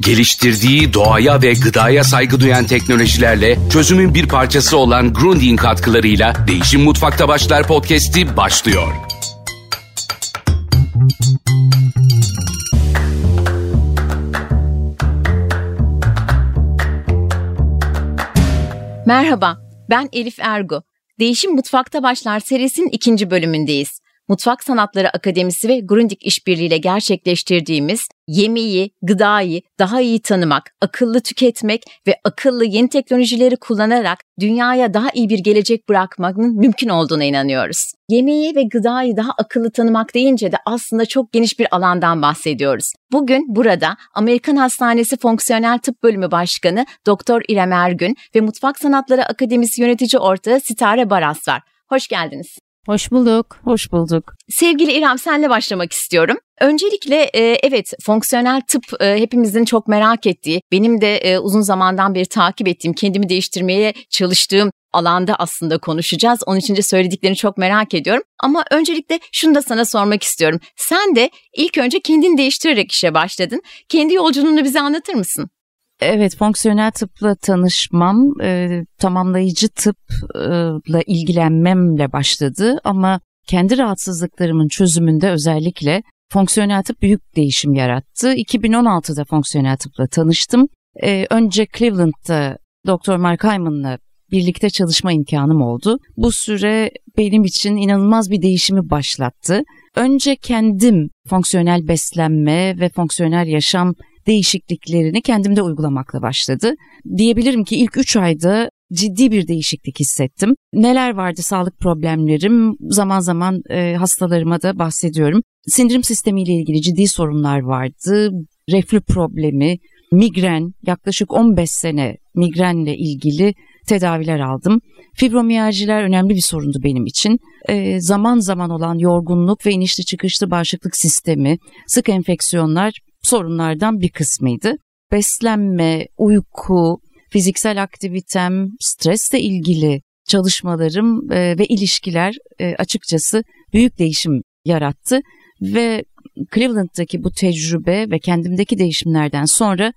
Geliştirdiği doğaya ve gıdaya saygı duyan teknolojilerle çözümün bir parçası olan Grundig'in katkılarıyla Değişim Mutfakta Başlar podcast'i başlıyor. Merhaba, ben Elif Ergu. Değişim Mutfakta Başlar serisinin ikinci bölümündeyiz. Mutfak Sanatları Akademisi ve Grundig işbirliğiyle gerçekleştirdiğimiz yemeği, gıdayı daha iyi tanımak, akıllı tüketmek ve akıllı yeni teknolojileri kullanarak dünyaya daha iyi bir gelecek bırakmanın mümkün olduğuna inanıyoruz. Yemeği ve gıdayı daha akıllı tanımak deyince de aslında çok geniş bir alandan bahsediyoruz. Bugün burada Amerikan Hastanesi Fonksiyonel Tıp Bölümü Başkanı Doktor İrem Ergün ve Mutfak Sanatları Akademisi yönetici ortağı Sitare Baras var. Hoş geldiniz. Hoş bulduk. Hoş bulduk. Sevgili İrem senle başlamak istiyorum. Öncelikle e, evet fonksiyonel tıp e, hepimizin çok merak ettiği, benim de e, uzun zamandan beri takip ettiğim, kendimi değiştirmeye çalıştığım alanda aslında konuşacağız. Onun için de söylediklerini çok merak ediyorum. Ama öncelikle şunu da sana sormak istiyorum. Sen de ilk önce kendini değiştirerek işe başladın. Kendi yolculuğunu bize anlatır mısın? Evet, fonksiyonel tıpla tanışmam, e, tamamlayıcı tıpla ilgilenmemle başladı ama kendi rahatsızlıklarımın çözümünde özellikle fonksiyonel tıp büyük değişim yarattı. 2016'da fonksiyonel tıpla tanıştım. E, önce Cleveland'da Dr. Mark Hyman'la birlikte çalışma imkanım oldu. Bu süre benim için inanılmaz bir değişimi başlattı. Önce kendim fonksiyonel beslenme ve fonksiyonel yaşam değişikliklerini kendimde uygulamakla başladı. Diyebilirim ki ilk 3 ayda ciddi bir değişiklik hissettim. Neler vardı sağlık problemlerim zaman zaman e, hastalarıma da bahsediyorum. Sindirim sistemiyle ilgili ciddi sorunlar vardı. Reflü problemi, migren yaklaşık 15 sene migrenle ilgili tedaviler aldım. Fibromiyaljiler önemli bir sorundu benim için. E, zaman zaman olan yorgunluk ve inişli çıkışlı bağışıklık sistemi, sık enfeksiyonlar sorunlardan bir kısmıydı. Beslenme, uyku, fiziksel aktivitem, stresle ilgili çalışmalarım e, ve ilişkiler e, açıkçası büyük değişim yarattı ve Cleveland'daki bu tecrübe ve kendimdeki değişimlerden sonra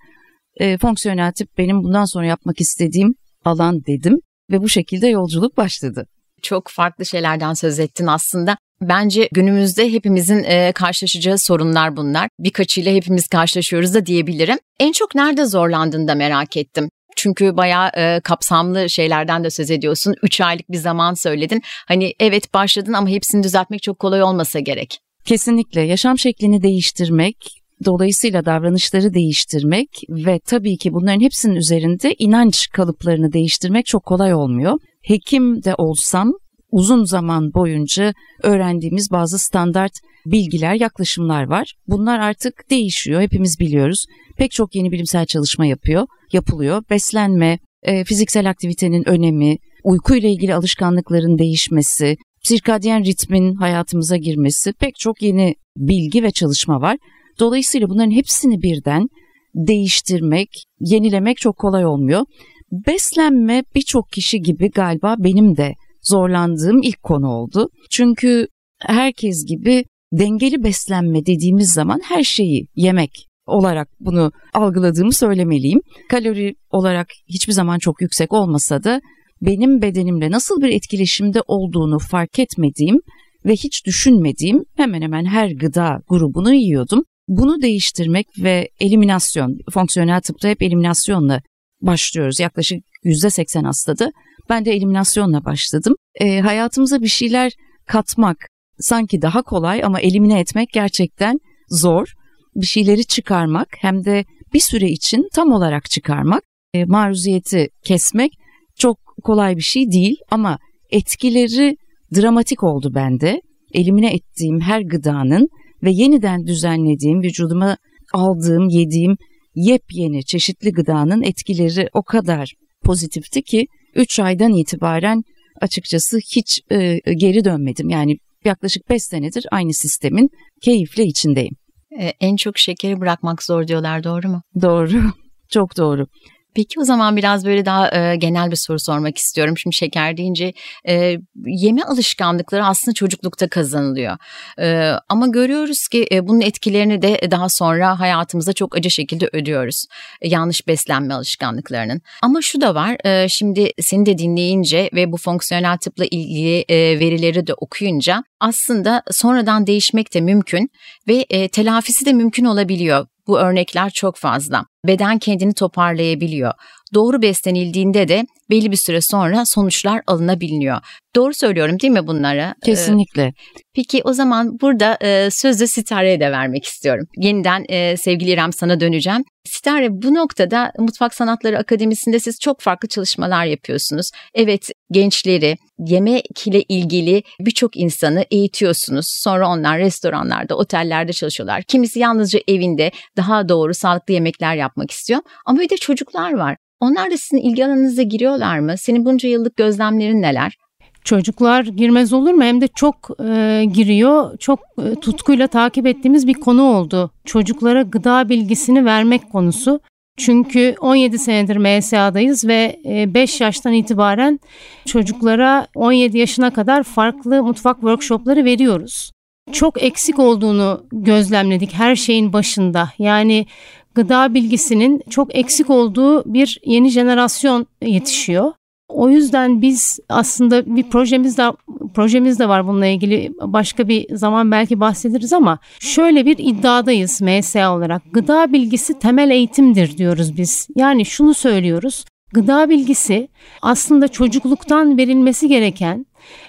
e, fonksiyonel tip benim bundan sonra yapmak istediğim alan dedim ve bu şekilde yolculuk başladı. Çok farklı şeylerden söz ettin aslında. Bence günümüzde hepimizin e, karşılaşacağı sorunlar bunlar. Birkaçıyla hepimiz karşılaşıyoruz da diyebilirim. En çok nerede zorlandığını da merak ettim. Çünkü bayağı e, kapsamlı şeylerden de söz ediyorsun. Üç aylık bir zaman söyledin. Hani evet başladın ama hepsini düzeltmek çok kolay olmasa gerek. Kesinlikle yaşam şeklini değiştirmek, dolayısıyla davranışları değiştirmek ve tabii ki bunların hepsinin üzerinde inanç kalıplarını değiştirmek çok kolay olmuyor. Hekim de olsam uzun zaman boyunca öğrendiğimiz bazı standart bilgiler, yaklaşımlar var. Bunlar artık değişiyor, hepimiz biliyoruz. Pek çok yeni bilimsel çalışma yapıyor, yapılıyor. Beslenme, e, fiziksel aktivitenin önemi, uyku ile ilgili alışkanlıkların değişmesi, sirkadyen ritmin hayatımıza girmesi pek çok yeni bilgi ve çalışma var. Dolayısıyla bunların hepsini birden değiştirmek, yenilemek çok kolay olmuyor. Beslenme birçok kişi gibi galiba benim de zorlandığım ilk konu oldu. Çünkü herkes gibi dengeli beslenme dediğimiz zaman her şeyi yemek olarak bunu algıladığımı söylemeliyim. Kalori olarak hiçbir zaman çok yüksek olmasa da benim bedenimle nasıl bir etkileşimde olduğunu fark etmediğim ve hiç düşünmediğim hemen hemen her gıda grubunu yiyordum. Bunu değiştirmek ve eliminasyon, fonksiyonel tıpta hep eliminasyonla başlıyoruz. Yaklaşık %80 hastada ben de eliminasyonla başladım. E, hayatımıza bir şeyler katmak sanki daha kolay ama elimine etmek gerçekten zor. Bir şeyleri çıkarmak hem de bir süre için tam olarak çıkarmak, e, maruziyeti kesmek çok kolay bir şey değil ama etkileri dramatik oldu bende. Elimine ettiğim her gıdanın ve yeniden düzenlediğim, vücuduma aldığım, yediğim yepyeni çeşitli gıdanın etkileri o kadar pozitifti ki 3 aydan itibaren açıkçası hiç e, geri dönmedim. Yani yaklaşık 5 senedir aynı sistemin keyifle içindeyim. Ee, en çok şekeri bırakmak zor diyorlar doğru mu? Doğru. Çok doğru. Peki o zaman biraz böyle daha e, genel bir soru sormak istiyorum. Şimdi şeker deyince e, yeme alışkanlıkları aslında çocuklukta kazanılıyor. E, ama görüyoruz ki e, bunun etkilerini de daha sonra hayatımızda çok acı şekilde ödüyoruz. E, yanlış beslenme alışkanlıklarının. Ama şu da var. E, şimdi seni de dinleyince ve bu fonksiyonel tıpla ilgili e, verileri de okuyunca aslında sonradan değişmek de mümkün ve e, telafisi de mümkün olabiliyor. Bu örnekler çok fazla. Beden kendini toparlayabiliyor. Doğru beslenildiğinde de belli bir süre sonra sonuçlar alınabiliyor. Doğru söylüyorum değil mi bunları? Ee, Kesinlikle. Peki o zaman burada e, sözü Sitare'ye de vermek istiyorum. Yeniden e, sevgili İrem sana döneceğim. Sitare bu noktada Mutfak Sanatları Akademisi'nde siz çok farklı çalışmalar yapıyorsunuz. Evet gençleri yemek ile ilgili birçok insanı eğitiyorsunuz. Sonra onlar restoranlarda, otellerde çalışıyorlar. Kimisi yalnızca evinde daha doğru sağlıklı yemekler yapmak istiyor. Ama bir de çocuklar var. Onlar da sizin ilgi alanınıza giriyorlar mı? Senin bunca yıllık gözlemlerin neler? Çocuklar girmez olur mu? Hem de çok e, giriyor. Çok e, tutkuyla takip ettiğimiz bir konu oldu. Çocuklara gıda bilgisini vermek konusu. Çünkü 17 senedir MSA'dayız ve 5 e, yaştan itibaren çocuklara 17 yaşına kadar farklı mutfak workshopları veriyoruz. Çok eksik olduğunu gözlemledik her şeyin başında. Yani gıda bilgisinin çok eksik olduğu bir yeni jenerasyon yetişiyor. O yüzden biz aslında bir projemiz de projemiz de var bununla ilgili başka bir zaman belki bahsederiz ama şöyle bir iddiadayız MSA olarak. Gıda bilgisi temel eğitimdir diyoruz biz. Yani şunu söylüyoruz. Gıda bilgisi aslında çocukluktan verilmesi gereken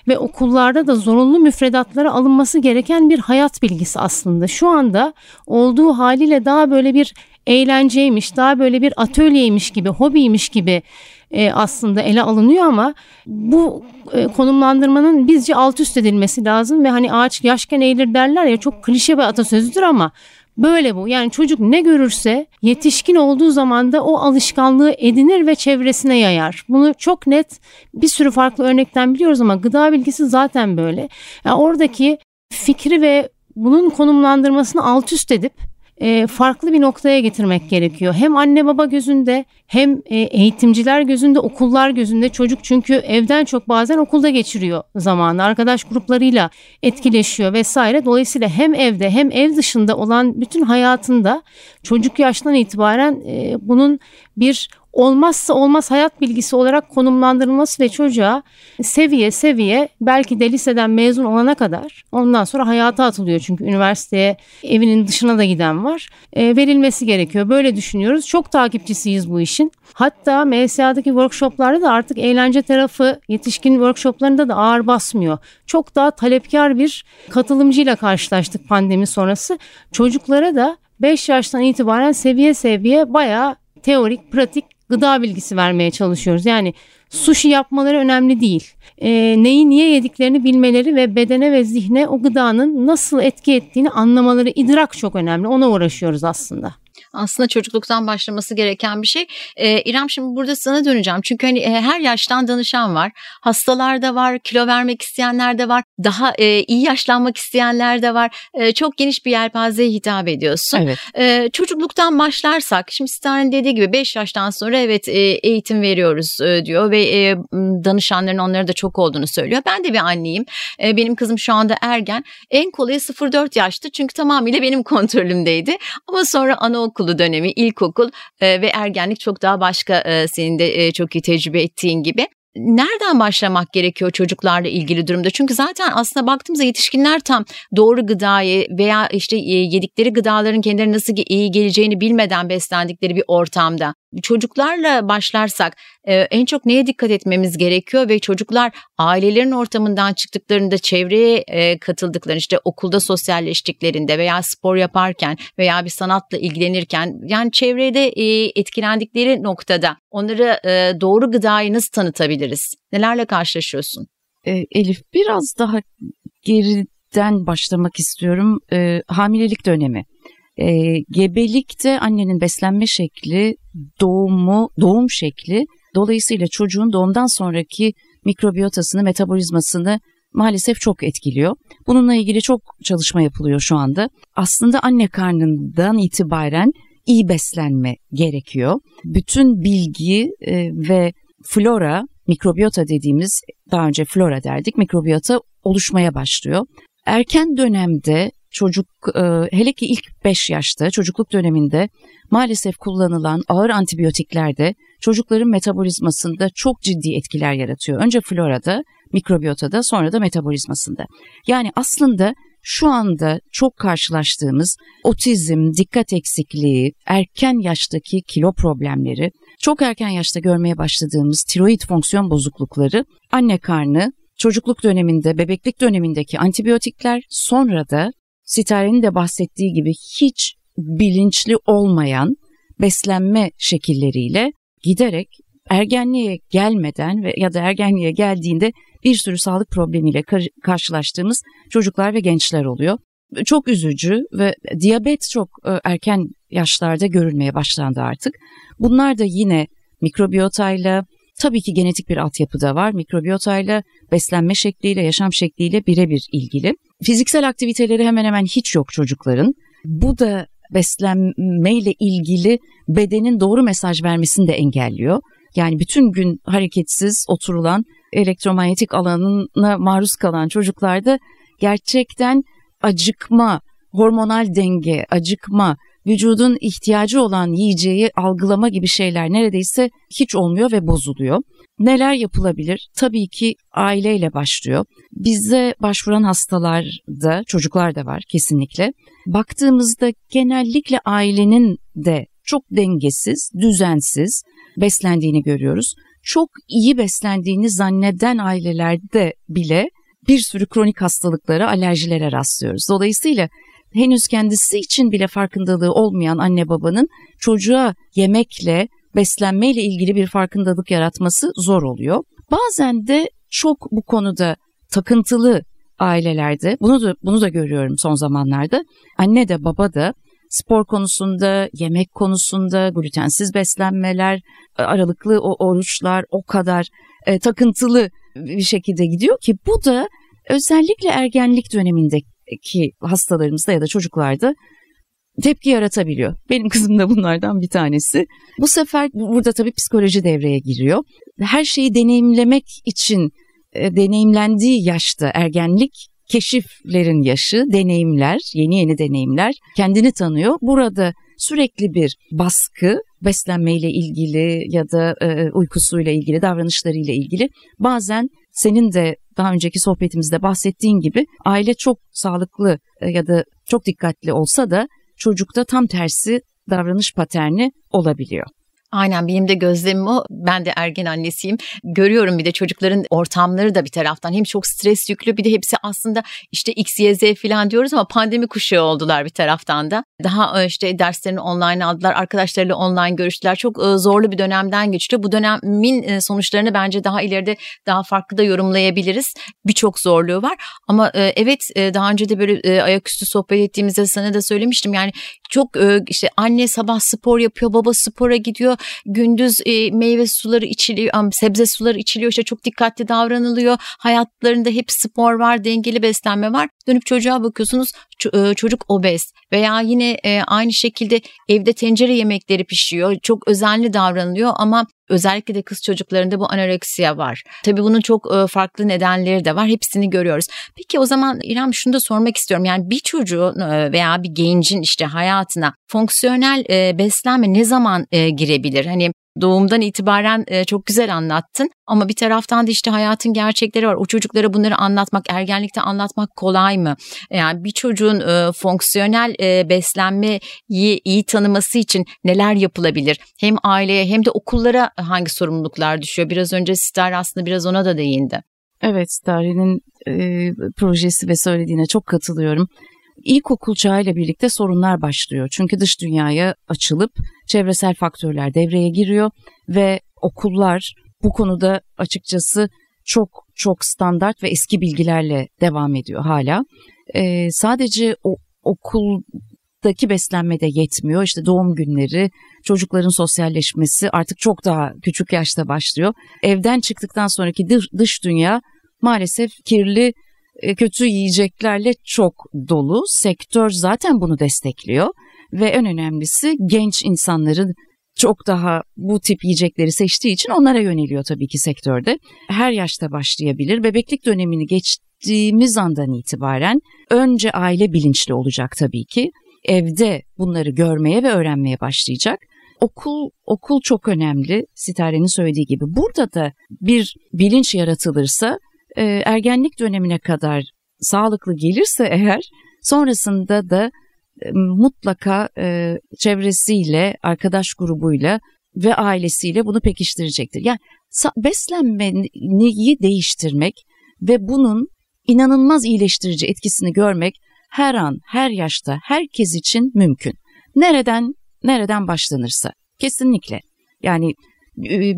ve okullarda da zorunlu müfredatlara alınması gereken bir hayat bilgisi aslında. Şu anda olduğu haliyle daha böyle bir eğlenceymiş, daha böyle bir atölyeymiş gibi, hobiymiş gibi e, aslında ele alınıyor ama bu e, konumlandırmanın bizce alt üst edilmesi lazım ve hani ağaç yaşken eğilir derler ya çok klişe bir atasözüdür ama Böyle bu. Yani çocuk ne görürse yetişkin olduğu zaman da o alışkanlığı edinir ve çevresine yayar. Bunu çok net bir sürü farklı örnekten biliyoruz ama gıda bilgisi zaten böyle. Yani oradaki fikri ve bunun konumlandırmasını alt üst edip e, farklı bir noktaya getirmek gerekiyor. Hem anne baba gözünde hem e, eğitimciler gözünde, okullar gözünde çocuk çünkü evden çok bazen okulda geçiriyor zamanı. Arkadaş gruplarıyla etkileşiyor vesaire. Dolayısıyla hem evde hem ev dışında olan bütün hayatında çocuk yaştan itibaren e, bunun bir olmazsa olmaz hayat bilgisi olarak konumlandırılması ve çocuğa seviye seviye belki de liseden mezun olana kadar ondan sonra hayata atılıyor çünkü üniversiteye evinin dışına da giden var e, verilmesi gerekiyor. Böyle düşünüyoruz. Çok takipçisiyiz bu işin. Hatta MSA'daki workshoplarda da artık eğlence tarafı yetişkin workshoplarında da ağır basmıyor. Çok daha talepkar bir katılımcıyla karşılaştık pandemi sonrası. Çocuklara da 5 yaştan itibaren seviye seviye bayağı teorik, pratik gıda bilgisi vermeye çalışıyoruz. Yani sushi yapmaları önemli değil. E, neyi niye yediklerini bilmeleri ve bedene ve zihne o gıdanın nasıl etki ettiğini anlamaları, idrak çok önemli. Ona uğraşıyoruz aslında aslında çocukluktan başlaması gereken bir şey. Ee, İrem şimdi burada sana döneceğim. Çünkü hani e, her yaştan danışan var. Hastalar da var, kilo vermek isteyenler de var. Daha e, iyi yaşlanmak isteyenler de var. E, çok geniş bir yelpazeye hitap ediyorsun. Evet. E, çocukluktan başlarsak, şimdi Stan'ın dediği gibi 5 yaştan sonra evet e, eğitim veriyoruz e, diyor ve e, danışanların onları da çok olduğunu söylüyor. Ben de bir anneyim. E, benim kızım şu anda ergen. En kolayı 0-4 yaştı çünkü tamamıyla benim kontrolümdeydi. Ama sonra anaokulu anaokulu dönemi, ilkokul e, ve ergenlik çok daha başka e, senin de e, çok iyi tecrübe ettiğin gibi nereden başlamak gerekiyor çocuklarla ilgili durumda? Çünkü zaten aslında baktığımızda yetişkinler tam doğru gıdayı veya işte yedikleri gıdaların kendilerine nasıl iyi geleceğini bilmeden beslendikleri bir ortamda çocuklarla başlarsak e, en çok neye dikkat etmemiz gerekiyor ve çocuklar ailelerin ortamından çıktıklarında çevreye e, katıldıklarında işte okulda sosyalleştiklerinde veya spor yaparken veya bir sanatla ilgilenirken yani çevrede e, etkilendikleri noktada onlara doğru gıdayı nasıl tanıtabiliriz? Nelerle karşılaşıyorsun? Elif biraz daha geriden başlamak istiyorum. Hamilelik dönemi. E, gebelikte annenin beslenme şekli, doğumu, doğum şekli dolayısıyla çocuğun doğumdan sonraki mikrobiyotasını, metabolizmasını maalesef çok etkiliyor. Bununla ilgili çok çalışma yapılıyor şu anda. Aslında anne karnından itibaren iyi beslenme gerekiyor. Bütün bilgi e, ve flora, mikrobiyota dediğimiz daha önce flora derdik, mikrobiyota oluşmaya başlıyor. Erken dönemde çocuk e, hele ki ilk 5 yaşta çocukluk döneminde maalesef kullanılan ağır antibiyotiklerde çocukların metabolizmasında çok ciddi etkiler yaratıyor. Önce florada, mikrobiyotada sonra da metabolizmasında. Yani aslında şu anda çok karşılaştığımız otizm, dikkat eksikliği, erken yaştaki kilo problemleri, çok erken yaşta görmeye başladığımız tiroid fonksiyon bozuklukları, anne karnı, çocukluk döneminde, bebeklik dönemindeki antibiyotikler, sonra da Sitare'nin de bahsettiği gibi hiç bilinçli olmayan beslenme şekilleriyle giderek ergenliğe gelmeden ve ya da ergenliğe geldiğinde bir sürü sağlık problemiyle kar- karşılaştığımız çocuklar ve gençler oluyor. Çok üzücü ve diyabet çok e, erken yaşlarda görülmeye başlandı artık. Bunlar da yine mikrobiyotayla tabii ki genetik bir altyapı da var. Mikrobiyotayla beslenme şekliyle, yaşam şekliyle birebir ilgili. Fiziksel aktiviteleri hemen hemen hiç yok çocukların. Bu da beslenmeyle ilgili bedenin doğru mesaj vermesini de engelliyor. Yani bütün gün hareketsiz oturulan elektromanyetik alanına maruz kalan çocuklarda gerçekten acıkma, hormonal denge, acıkma, vücudun ihtiyacı olan yiyeceği algılama gibi şeyler neredeyse hiç olmuyor ve bozuluyor. Neler yapılabilir? Tabii ki aileyle başlıyor. Bize başvuran hastalar da, çocuklar da var kesinlikle. Baktığımızda genellikle ailenin de çok dengesiz, düzensiz beslendiğini görüyoruz. Çok iyi beslendiğini zanneden ailelerde bile bir sürü kronik hastalıklara, alerjilere rastlıyoruz. Dolayısıyla henüz kendisi için bile farkındalığı olmayan anne babanın çocuğa yemekle, beslenmeyle ilgili bir farkındalık yaratması zor oluyor. Bazen de çok bu konuda takıntılı ailelerde bunu da bunu da görüyorum son zamanlarda. Anne de baba da spor konusunda, yemek konusunda, glutensiz beslenmeler, aralıklı oruçlar o kadar e, takıntılı bir şekilde gidiyor ki bu da özellikle ergenlik dönemindeki hastalarımızda ya da çocuklarda tepki yaratabiliyor. Benim kızım da bunlardan bir tanesi. Bu sefer burada tabii psikoloji devreye giriyor. Her şeyi deneyimlemek için e, deneyimlendiği yaşta ergenlik keşiflerin yaşı, deneyimler, yeni yeni deneyimler kendini tanıyor. Burada sürekli bir baskı beslenmeyle ilgili ya da e, uykusuyla ilgili, davranışlarıyla ilgili bazen senin de daha önceki sohbetimizde bahsettiğin gibi aile çok sağlıklı e, ya da çok dikkatli olsa da çocukta tam tersi davranış paterni olabiliyor. Aynen benim de gözlemim o. Ben de ergen annesiyim. Görüyorum bir de çocukların ortamları da bir taraftan hem çok stres yüklü bir de hepsi aslında işte X, Y, Z falan diyoruz ama pandemi kuşağı oldular bir taraftan da. Daha e, işte derslerini online aldılar, arkadaşlarıyla online görüştüler. Çok e, zorlu bir dönemden geçti. Bu dönemin e, sonuçlarını bence daha ileride daha farklı da yorumlayabiliriz. Birçok zorluğu var ama evet daha önce de böyle ayaküstü sohbet ettiğimizde sana da söylemiştim. Yani çok işte anne sabah spor yapıyor, baba spora gidiyor gündüz e, meyve suları içiliyor, sebze suları içiliyor. İşte çok dikkatli davranılıyor. Hayatlarında hep spor var, dengeli beslenme var. Dönüp çocuğa bakıyorsunuz e, çocuk obez veya yine e, aynı şekilde evde tencere yemekleri pişiyor. Çok özenli davranılıyor ama özellikle de kız çocuklarında bu anoreksiya var. Tabii bunun çok farklı nedenleri de var. Hepsini görüyoruz. Peki o zaman İrem şunu da sormak istiyorum. Yani bir çocuğun veya bir gencin işte hayatına fonksiyonel beslenme ne zaman girebilir? Hani doğumdan itibaren e, çok güzel anlattın ama bir taraftan da işte hayatın gerçekleri var. O çocuklara bunları anlatmak, ergenlikte anlatmak kolay mı? Yani bir çocuğun e, fonksiyonel e, beslenmeyi iyi tanıması için neler yapılabilir? Hem aileye hem de okullara hangi sorumluluklar düşüyor? Biraz önce Star aslında biraz ona da değindi. Evet, Star'ın e, projesi ve söylediğine çok katılıyorum ilkokul çağıyla birlikte sorunlar başlıyor. Çünkü dış dünyaya açılıp çevresel faktörler devreye giriyor ve okullar bu konuda açıkçası çok çok standart ve eski bilgilerle devam ediyor hala. Ee, sadece o okuldaki beslenme de yetmiyor. İşte doğum günleri, çocukların sosyalleşmesi artık çok daha küçük yaşta başlıyor. Evden çıktıktan sonraki dış, dış dünya maalesef kirli kötü yiyeceklerle çok dolu. Sektör zaten bunu destekliyor ve en önemlisi genç insanların çok daha bu tip yiyecekleri seçtiği için onlara yöneliyor tabii ki sektörde. Her yaşta başlayabilir. Bebeklik dönemini geçtiğimiz andan itibaren önce aile bilinçli olacak tabii ki. Evde bunları görmeye ve öğrenmeye başlayacak. Okul okul çok önemli. Sitare'nin söylediği gibi. Burada da bir bilinç yaratılırsa e, ergenlik dönemine kadar sağlıklı gelirse eğer sonrasında da e, mutlaka e, çevresiyle, arkadaş grubuyla ve ailesiyle bunu pekiştirecektir. Yani beslenmeyi değiştirmek ve bunun inanılmaz iyileştirici etkisini görmek her an, her yaşta, herkes için mümkün. Nereden nereden başlanırsa kesinlikle. Yani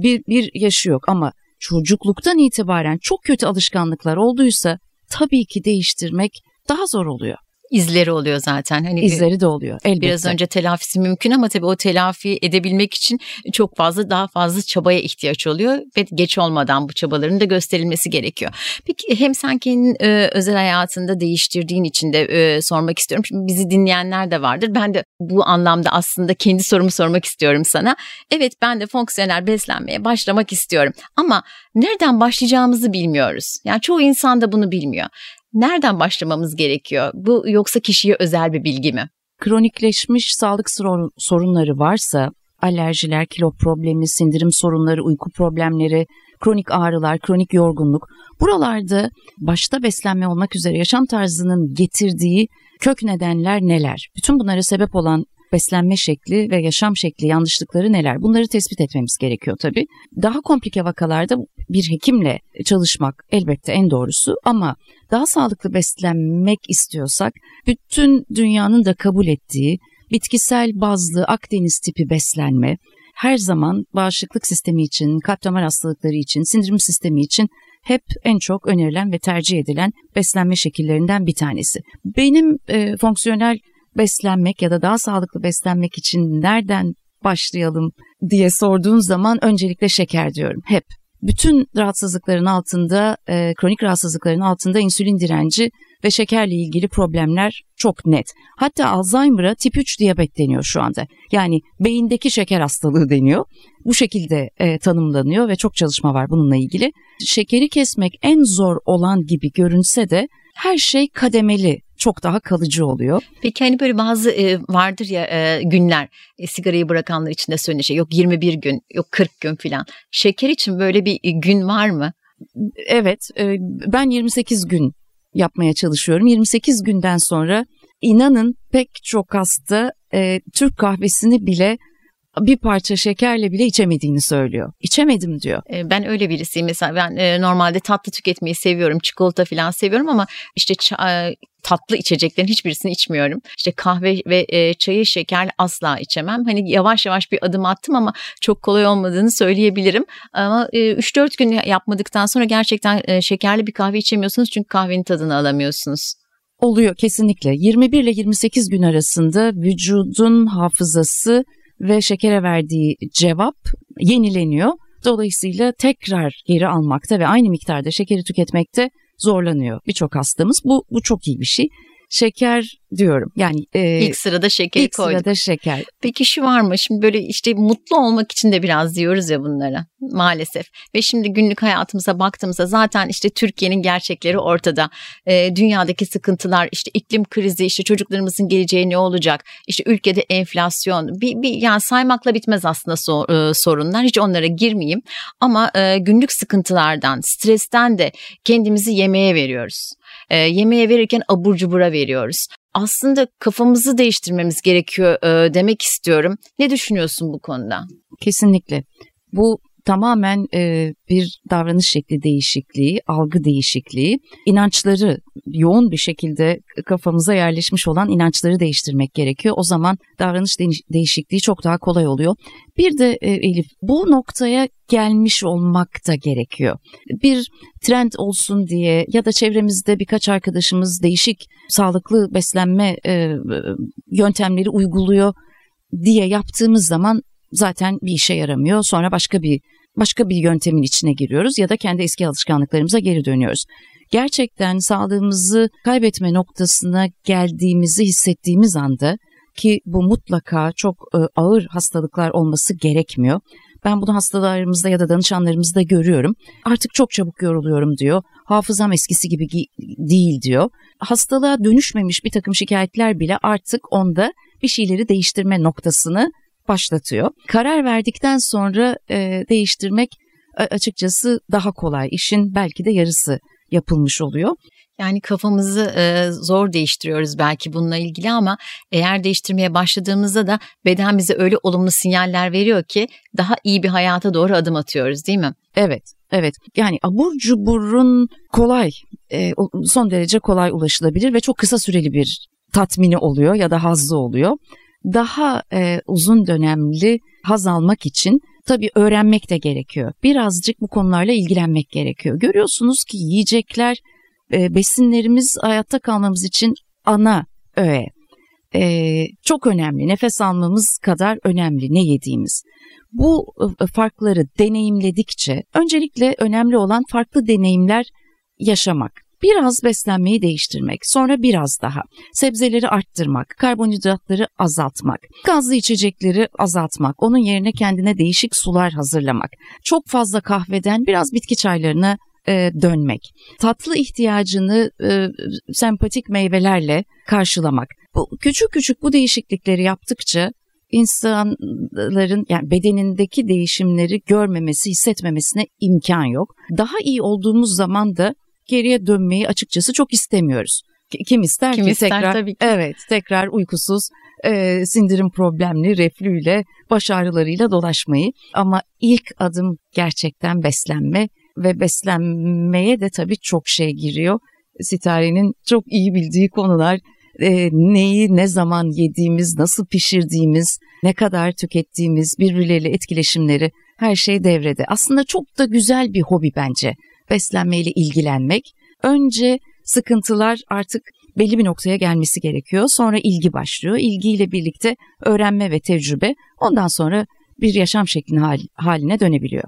bir bir yaşı yok ama çocukluktan itibaren çok kötü alışkanlıklar olduysa tabii ki değiştirmek daha zor oluyor izleri oluyor zaten. Hani izleri de oluyor elbette. Biraz önce telafisi mümkün ama tabii o telafi edebilmek için çok fazla daha fazla çabaya ihtiyaç oluyor ve geç olmadan bu çabaların da gösterilmesi gerekiyor. Peki hem sen kendin e, özel hayatında değiştirdiğin için de e, sormak istiyorum. Şimdi bizi dinleyenler de vardır. Ben de bu anlamda aslında kendi sorumu sormak istiyorum sana. Evet ben de fonksiyonel beslenmeye başlamak istiyorum ama nereden başlayacağımızı bilmiyoruz. Yani çoğu insan da bunu bilmiyor. Nereden başlamamız gerekiyor? Bu yoksa kişiye özel bir bilgi mi? Kronikleşmiş sağlık sorunları varsa, alerjiler, kilo problemi, sindirim sorunları, uyku problemleri, kronik ağrılar, kronik yorgunluk. Buralarda başta beslenme olmak üzere yaşam tarzının getirdiği kök nedenler neler? Bütün bunlara sebep olan beslenme şekli ve yaşam şekli yanlışlıkları neler? Bunları tespit etmemiz gerekiyor tabii. Daha komplike vakalarda bir hekimle çalışmak elbette en doğrusu ama daha sağlıklı beslenmek istiyorsak bütün dünyanın da kabul ettiği bitkisel bazlı Akdeniz tipi beslenme her zaman bağışıklık sistemi için, kalp damar hastalıkları için, sindirim sistemi için hep en çok önerilen ve tercih edilen beslenme şekillerinden bir tanesi. Benim e, fonksiyonel beslenmek ya da daha sağlıklı beslenmek için nereden başlayalım diye sorduğun zaman öncelikle şeker diyorum hep. Bütün rahatsızlıkların altında, e, kronik rahatsızlıkların altında insülin direnci ve şekerle ilgili problemler çok net. Hatta Alzheimer'a tip 3 diyabet deniyor şu anda. Yani beyindeki şeker hastalığı deniyor. Bu şekilde e, tanımlanıyor ve çok çalışma var bununla ilgili. Şekeri kesmek en zor olan gibi görünse de her şey kademeli çok daha kalıcı oluyor. Peki hani böyle bazı e, vardır ya e, günler e, sigarayı bırakanlar için de söylenen şey yok 21 gün yok 40 gün filan. Şeker için böyle bir gün var mı? Evet e, ben 28 gün yapmaya çalışıyorum. 28 günden sonra inanın pek çok hasta e, Türk kahvesini bile bir parça şekerle bile içemediğini söylüyor. İçemedim diyor. E, ben öyle birisiyim mesela ben e, normalde tatlı tüketmeyi seviyorum, çikolata falan seviyorum ama işte e, tatlı içeceklerin hiçbirisini içmiyorum. İşte kahve ve çayı şekerli asla içemem. Hani yavaş yavaş bir adım attım ama çok kolay olmadığını söyleyebilirim. Ama 3-4 gün yapmadıktan sonra gerçekten şekerli bir kahve içemiyorsunuz çünkü kahvenin tadını alamıyorsunuz. Oluyor kesinlikle. 21 ile 28 gün arasında vücudun hafızası ve şekere verdiği cevap yenileniyor. Dolayısıyla tekrar geri almakta ve aynı miktarda şekeri tüketmekte zorlanıyor birçok hastamız. Bu bu çok iyi bir şey şeker diyorum. Yani e, ilk sırada şeker ilk koyduk. sırada şeker. Peki şu var mı? Şimdi böyle işte mutlu olmak için de biraz diyoruz ya bunlara maalesef. Ve şimdi günlük hayatımıza baktığımızda zaten işte Türkiye'nin gerçekleri ortada. E, dünyadaki sıkıntılar, işte iklim krizi, işte çocuklarımızın geleceği ne olacak? İşte ülkede enflasyon, bir, bir yani saymakla bitmez aslında so, e, sorunlar. Hiç onlara girmeyeyim. Ama e, günlük sıkıntılardan, stresten de kendimizi yemeğe veriyoruz e, yemeğe verirken abur cubura veriyoruz. Aslında kafamızı değiştirmemiz gerekiyor e, demek istiyorum. Ne düşünüyorsun bu konuda? Kesinlikle. Bu tamamen e, bir davranış şekli değişikliği, algı değişikliği, inançları yoğun bir şekilde kafamıza yerleşmiş olan inançları değiştirmek gerekiyor. O zaman davranış değişikliği çok daha kolay oluyor. Bir de e, Elif bu noktaya gelmiş olmak da gerekiyor. Bir trend olsun diye ya da çevremizde birkaç arkadaşımız değişik sağlıklı beslenme e, yöntemleri uyguluyor diye yaptığımız zaman zaten bir işe yaramıyor. Sonra başka bir başka bir yöntemin içine giriyoruz ya da kendi eski alışkanlıklarımıza geri dönüyoruz. Gerçekten sağlığımızı kaybetme noktasına geldiğimizi hissettiğimiz anda ki bu mutlaka çok e, ağır hastalıklar olması gerekmiyor. Ben bunu hastalarımızda ya da danışanlarımızda görüyorum. Artık çok çabuk yoruluyorum diyor. Hafızam eskisi gibi değil diyor. Hastalığa dönüşmemiş bir takım şikayetler bile artık onda bir şeyleri değiştirme noktasını başlatıyor. Karar verdikten sonra e, değiştirmek açıkçası daha kolay. İşin belki de yarısı yapılmış oluyor. Yani kafamızı e, zor değiştiriyoruz belki bununla ilgili ama eğer değiştirmeye başladığımızda da beden bize öyle olumlu sinyaller veriyor ki daha iyi bir hayata doğru adım atıyoruz değil mi? Evet, evet. Yani abur cuburun kolay, e, son derece kolay ulaşılabilir ve çok kısa süreli bir tatmini oluyor ya da hazzı oluyor. Daha e, uzun dönemli haz almak için tabii öğrenmek de gerekiyor. Birazcık bu konularla ilgilenmek gerekiyor. Görüyorsunuz ki yiyecekler e, besinlerimiz hayatta kalmamız için ana öğe. E, çok önemli. Nefes almamız kadar önemli ne yediğimiz. Bu e, farkları deneyimledikçe öncelikle önemli olan farklı deneyimler yaşamak. Biraz beslenmeyi değiştirmek, sonra biraz daha. Sebzeleri arttırmak, karbonhidratları azaltmak, gazlı içecekleri azaltmak, onun yerine kendine değişik sular hazırlamak. Çok fazla kahveden biraz bitki çaylarına e, dönmek. Tatlı ihtiyacını e, sempatik meyvelerle karşılamak. Bu küçük küçük bu değişiklikleri yaptıkça insanların yani bedenindeki değişimleri görmemesi, hissetmemesine imkan yok. Daha iyi olduğumuz zaman da geriye dönmeyi açıkçası çok istemiyoruz. Kim ister Kim ki ister, tekrar tabii ki. evet tekrar uykusuz e, sindirim problemli reflüyle baş ağrılarıyla dolaşmayı ama ilk adım gerçekten beslenme ve beslenmeye de tabii çok şey giriyor. Sitare'nin çok iyi bildiği konular e, neyi ne zaman yediğimiz, nasıl pişirdiğimiz, ne kadar tükettiğimiz, birbirleriyle etkileşimleri her şey devrede. Aslında çok da güzel bir hobi bence beslenmeyle ilgilenmek. Önce sıkıntılar artık belli bir noktaya gelmesi gerekiyor. Sonra ilgi başlıyor. İlgiyle birlikte öğrenme ve tecrübe ondan sonra bir yaşam şeklini haline dönebiliyor.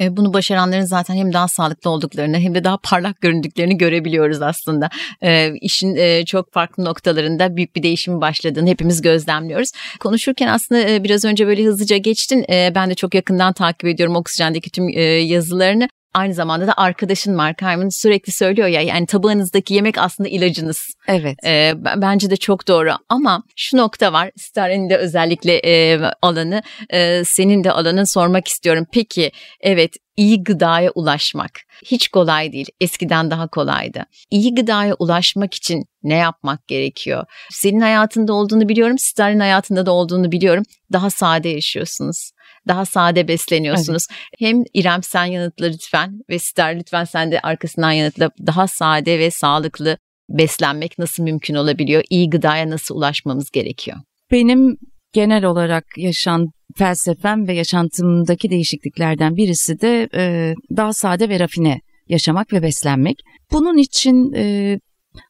E, bunu başaranların zaten hem daha sağlıklı olduklarını hem de daha parlak göründüklerini görebiliyoruz aslında. E, işin e, çok farklı noktalarında büyük bir değişim başladığını hepimiz gözlemliyoruz. Konuşurken aslında e, biraz önce böyle hızlıca geçtin. Ben de çok yakından takip ediyorum Oksijen'deki tüm yazılarını aynı zamanda da arkadaşın Mark Hyman sürekli söylüyor ya yani tabağınızdaki yemek aslında ilacınız. Evet. E, bence de çok doğru ama şu nokta var Star'ın de özellikle e, alanı e, senin de alanın sormak istiyorum. Peki evet iyi gıdaya ulaşmak hiç kolay değil. Eskiden daha kolaydı. İyi gıdaya ulaşmak için ne yapmak gerekiyor? Senin hayatında olduğunu biliyorum, Star'ın hayatında da olduğunu biliyorum. Daha sade yaşıyorsunuz daha sade besleniyorsunuz. Evet. Hem İrem sen yanıtla lütfen ve Star lütfen sen de arkasından yanıtla daha sade ve sağlıklı beslenmek nasıl mümkün olabiliyor? İyi gıdaya nasıl ulaşmamız gerekiyor? Benim genel olarak yaşan felsefem ve yaşantımdaki değişikliklerden birisi de e, daha sade ve rafine yaşamak ve beslenmek. Bunun için e,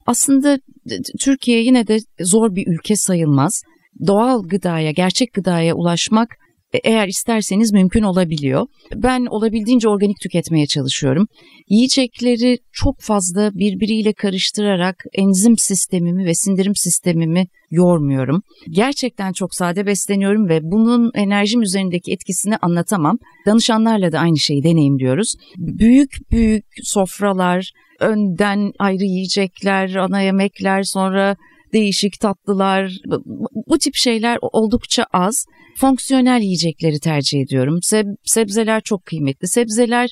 aslında Türkiye yine de zor bir ülke sayılmaz. Doğal gıdaya, gerçek gıdaya ulaşmak eğer isterseniz mümkün olabiliyor. Ben olabildiğince organik tüketmeye çalışıyorum. Yiyecekleri çok fazla birbiriyle karıştırarak enzim sistemimi ve sindirim sistemimi yormuyorum. Gerçekten çok sade besleniyorum ve bunun enerjim üzerindeki etkisini anlatamam. Danışanlarla da aynı şeyi deneyimliyoruz. Büyük büyük sofralar, önden ayrı yiyecekler, ana yemekler, sonra değişik tatlılar, bu tip şeyler oldukça az. Fonksiyonel yiyecekleri tercih ediyorum. Seb- sebzeler çok kıymetli. Sebzeler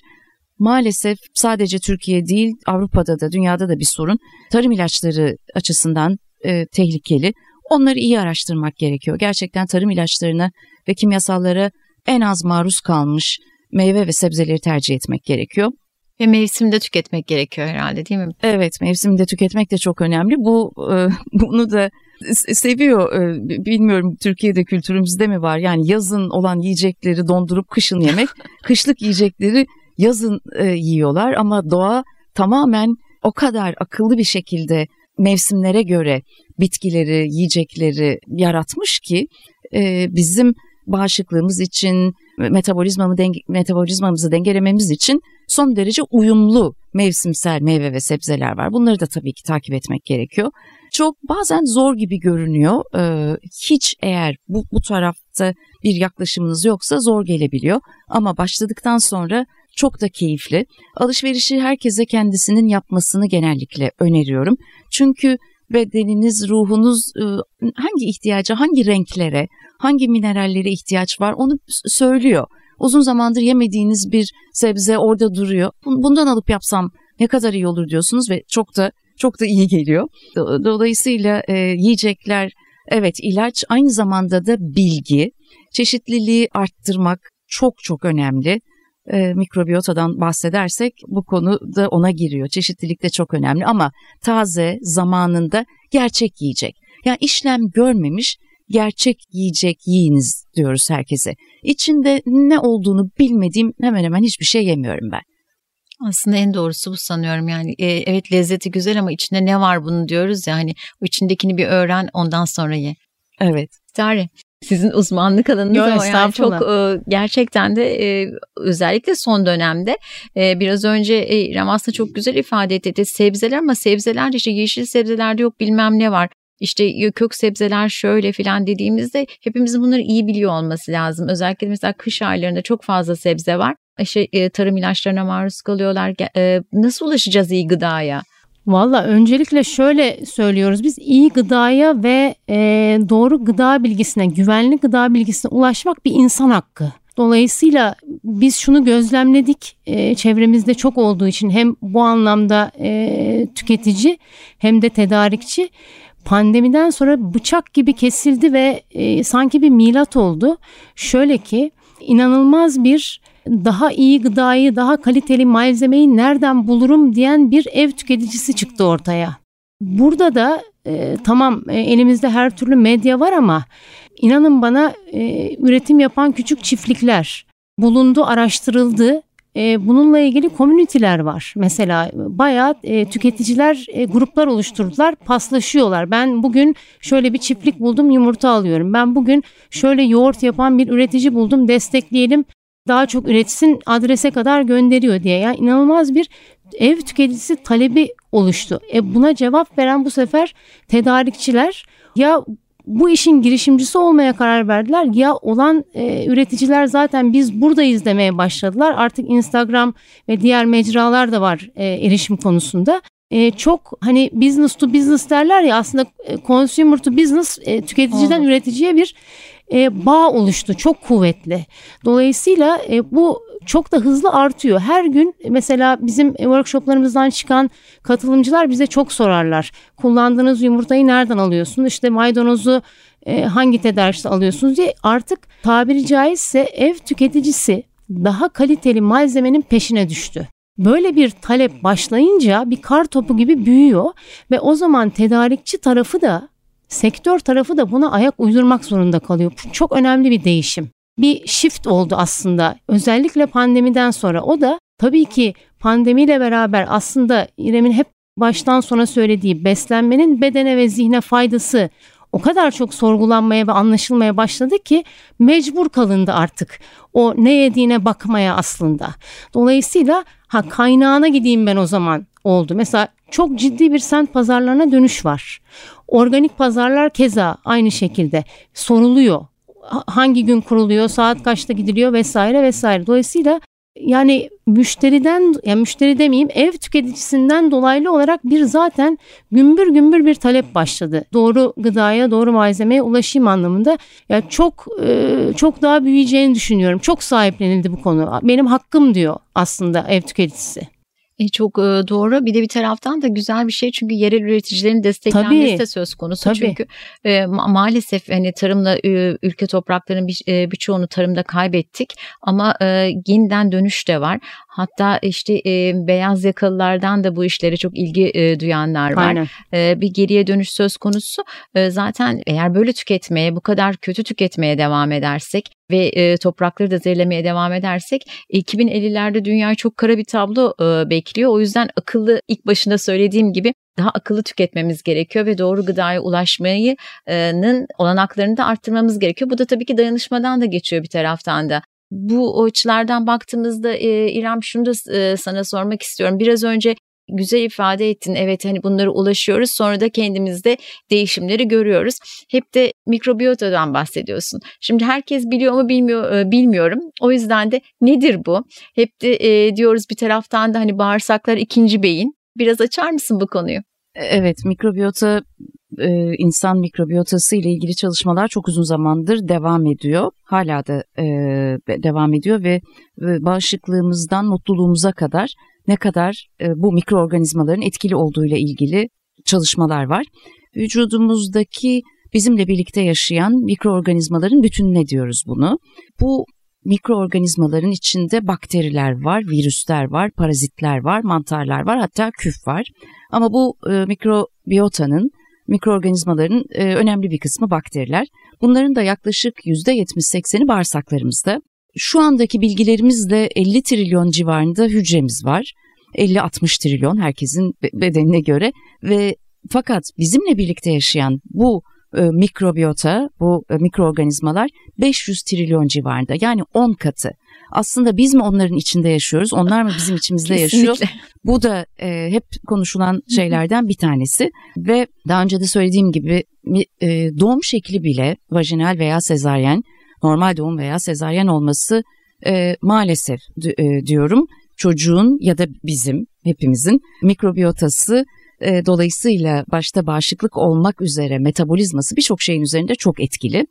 maalesef sadece Türkiye değil Avrupa'da da dünyada da bir sorun. Tarım ilaçları açısından e, tehlikeli. Onları iyi araştırmak gerekiyor. Gerçekten tarım ilaçlarına ve kimyasallara en az maruz kalmış meyve ve sebzeleri tercih etmek gerekiyor. Ve mevsimde tüketmek gerekiyor herhalde değil mi? Evet mevsimde tüketmek de çok önemli. Bu e, bunu da seviyor. E, bilmiyorum Türkiye'de kültürümüzde mi var? Yani yazın olan yiyecekleri dondurup kışın yemek, kışlık yiyecekleri yazın e, yiyorlar ama doğa tamamen o kadar akıllı bir şekilde mevsimlere göre bitkileri, yiyecekleri yaratmış ki bizim bağışıklığımız için, metabolizmamı denge, metabolizmamızı dengelememiz için son derece uyumlu mevsimsel meyve ve sebzeler var. Bunları da tabii ki takip etmek gerekiyor. Çok bazen zor gibi görünüyor. Ee, hiç eğer bu, bu tarafta bir yaklaşımınız yoksa zor gelebiliyor. Ama başladıktan sonra çok da keyifli. Alışverişi herkese kendisinin yapmasını genellikle öneriyorum. Çünkü bedeniniz, ruhunuz e, hangi ihtiyaca, hangi renklere, hangi minerallere ihtiyaç var onu söylüyor. Uzun zamandır yemediğiniz bir sebze orada duruyor. Bundan alıp yapsam ne kadar iyi olur diyorsunuz ve çok da çok da iyi geliyor. Dolayısıyla e, yiyecekler evet ilaç aynı zamanda da bilgi. Çeşitliliği arttırmak çok çok önemli. E, mikrobiyotadan bahsedersek bu konu da ona giriyor. Çeşitlilik de çok önemli ama taze zamanında gerçek yiyecek. Yani işlem görmemiş gerçek yiyecek yiyiniz diyoruz herkese. İçinde ne olduğunu bilmediğim hemen hemen hiçbir şey yemiyorum ben. Aslında en doğrusu bu sanıyorum yani e, evet lezzeti güzel ama içinde ne var bunu diyoruz ya hani o içindekini bir öğren ondan sonra ye. Evet. Tare sizin uzmanlık alanınız Yo, ama yani çok e, gerçekten de e, özellikle son dönemde e, biraz önce e, Ramas'ta çok güzel ifade etti sebzeler ama sebzeler işte yeşil sebzelerde yok bilmem ne var işte kök sebzeler şöyle filan dediğimizde hepimizin bunları iyi biliyor olması lazım. Özellikle mesela kış aylarında çok fazla sebze var. İşte e, tarım ilaçlarına maruz kalıyorlar. E, nasıl ulaşacağız iyi gıdaya? Valla öncelikle şöyle söylüyoruz biz iyi gıdaya ve e, doğru gıda bilgisine, güvenli gıda bilgisine ulaşmak bir insan hakkı. Dolayısıyla biz şunu gözlemledik e, çevremizde çok olduğu için hem bu anlamda e, tüketici hem de tedarikçi pandemiden sonra bıçak gibi kesildi ve e, sanki bir milat oldu. Şöyle ki inanılmaz bir daha iyi gıdayı, daha kaliteli malzemeyi nereden bulurum diyen bir ev tüketicisi çıktı ortaya. Burada da e, tamam e, elimizde her türlü medya var ama inanın bana e, üretim yapan küçük çiftlikler bulundu, araştırıldı e, bununla ilgili komüniteler var. Mesela bayağı e, tüketiciler e, gruplar oluşturdular, paslaşıyorlar. Ben bugün şöyle bir çiftlik buldum, yumurta alıyorum. Ben bugün şöyle yoğurt yapan bir üretici buldum, destekleyelim. Daha çok üretsin, adrese kadar gönderiyor diye. Yani inanılmaz bir ev tüketicisi talebi oluştu. E buna cevap veren bu sefer tedarikçiler ya bu işin girişimcisi olmaya karar verdiler. Ya olan e, üreticiler zaten biz buradayız demeye başladılar. Artık Instagram ve diğer mecralar da var e, erişim konusunda. E, çok hani business to business derler ya aslında e, consumer to business e, tüketiciden oh. üreticiye bir e, bağ oluştu çok kuvvetli. Dolayısıyla e, bu çok da hızlı artıyor. Her gün mesela bizim workshoplarımızdan çıkan katılımcılar bize çok sorarlar. Kullandığınız yumurtayı nereden alıyorsunuz? İşte maydanozu e, hangi tedarikçide alıyorsunuz diye artık tabiri caizse ev tüketicisi daha kaliteli malzemenin peşine düştü. Böyle bir talep başlayınca bir kar topu gibi büyüyor ve o zaman tedarikçi tarafı da sektör tarafı da buna ayak uydurmak zorunda kalıyor. Bu çok önemli bir değişim. Bir shift oldu aslında özellikle pandemiden sonra. O da tabii ki pandemiyle beraber aslında İrem'in hep baştan sona söylediği beslenmenin bedene ve zihne faydası o kadar çok sorgulanmaya ve anlaşılmaya başladı ki mecbur kalındı artık o ne yediğine bakmaya aslında. Dolayısıyla ha kaynağına gideyim ben o zaman oldu. Mesela çok ciddi bir sent pazarlarına dönüş var. Organik pazarlar keza aynı şekilde soruluyor. Hangi gün kuruluyor, saat kaçta gidiliyor vesaire vesaire. Dolayısıyla yani müşteriden yani müşteri demeyeyim ev tüketicisinden dolaylı olarak bir zaten gümbür gümbür bir talep başladı. Doğru gıdaya, doğru malzemeye ulaşayım anlamında. Ya yani çok çok daha büyüyeceğini düşünüyorum. Çok sahiplenildi bu konu. Benim hakkım diyor aslında ev tüketicisi. E, çok e, doğru. Bir de bir taraftan da güzel bir şey çünkü yerel üreticilerin desteklenmesi Tabii. de söz konusu. Tabii. Çünkü e, ma- maalesef hani tarımla e, ülke topraklarının bir, e, birçoğunu tarımda kaybettik ama e, yeniden dönüş de var. Hatta işte e, beyaz yakalılardan da bu işlere çok ilgi e, duyanlar var. Aynen. E, bir geriye dönüş söz konusu. E, zaten eğer böyle tüketmeye, bu kadar kötü tüketmeye devam edersek ve e, toprakları da zehirlemeye devam edersek 2050'lerde dünyayı çok kara bir tablo e, bekliyor. O yüzden akıllı ilk başında söylediğim gibi daha akıllı tüketmemiz gerekiyor ve doğru gıdaya ulaşmayı'nın olanaklarını da arttırmamız gerekiyor. Bu da tabii ki dayanışmadan da geçiyor bir taraftan da. Bu açılardan baktığımızda e, İrem şunu da e, sana sormak istiyorum. Biraz önce güzel ifade ettin. Evet hani bunlara ulaşıyoruz. Sonra da kendimizde değişimleri görüyoruz. Hep de mikrobiyotadan bahsediyorsun. Şimdi herkes biliyor mu bilmiyor e, bilmiyorum. O yüzden de nedir bu? Hep de e, diyoruz bir taraftan da hani bağırsaklar ikinci beyin. Biraz açar mısın bu konuyu? Evet, mikrobiyota e, insan mikrobiyotası ile ilgili çalışmalar çok uzun zamandır devam ediyor. Hala da e, devam ediyor ve e, bağışıklığımızdan mutluluğumuza kadar ne kadar e, bu mikroorganizmaların etkili olduğu ile ilgili çalışmalar var. Vücudumuzdaki bizimle birlikte yaşayan mikroorganizmaların bütününe diyoruz bunu. Bu mikroorganizmaların içinde bakteriler var, virüsler var, parazitler var, mantarlar var, hatta küf var. Ama bu e, mikrobiyotanın, mikroorganizmaların e, önemli bir kısmı bakteriler. Bunların da yaklaşık %70-80'i bağırsaklarımızda. Şu andaki bilgilerimizle 50 trilyon civarında hücremiz var. 50-60 trilyon herkesin bedenine göre ve fakat bizimle birlikte yaşayan bu e, mikrobiyota, bu e, mikroorganizmalar 500 trilyon civarında yani 10 katı. Aslında biz mi onların içinde yaşıyoruz, onlar mı bizim içimizde yaşıyor? Bu da e, hep konuşulan şeylerden bir tanesi ve daha önce de söylediğim gibi e, doğum şekli bile vajinal veya sezaryen, normal doğum veya sezaryen olması e, maalesef e, diyorum çocuğun ya da bizim hepimizin mikrobiyotası e, dolayısıyla başta bağışıklık olmak üzere metabolizması birçok şeyin üzerinde çok etkili.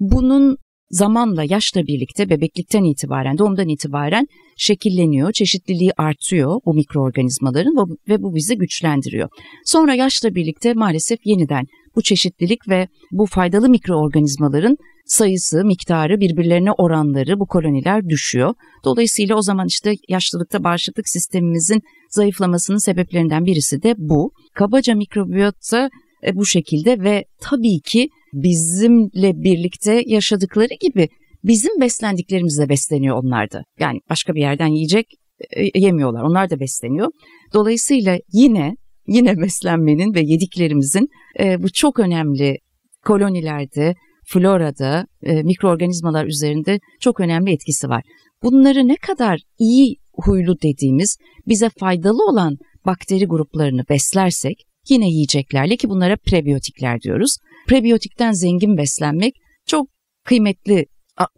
Bunun zamanla yaşla birlikte bebeklikten itibaren doğumdan itibaren şekilleniyor, çeşitliliği artıyor bu mikroorganizmaların ve bu bizi güçlendiriyor. Sonra yaşla birlikte maalesef yeniden bu çeşitlilik ve bu faydalı mikroorganizmaların sayısı, miktarı, birbirlerine oranları bu koloniler düşüyor. Dolayısıyla o zaman işte yaşlılıkta bağışıklık sistemimizin zayıflamasının sebeplerinden birisi de bu. Kabaca mikrobiyota e, bu şekilde ve tabii ki bizimle birlikte yaşadıkları gibi bizim beslendiklerimizle besleniyor onlar da. Yani başka bir yerden yiyecek e, yemiyorlar. Onlar da besleniyor. Dolayısıyla yine yine beslenmenin ve yediklerimizin e, bu çok önemli kolonilerde, florada, e, mikroorganizmalar üzerinde çok önemli etkisi var. Bunları ne kadar iyi huylu dediğimiz bize faydalı olan bakteri gruplarını beslersek yine yiyeceklerle ki bunlara prebiyotikler diyoruz. Prebiyotikten zengin beslenmek çok kıymetli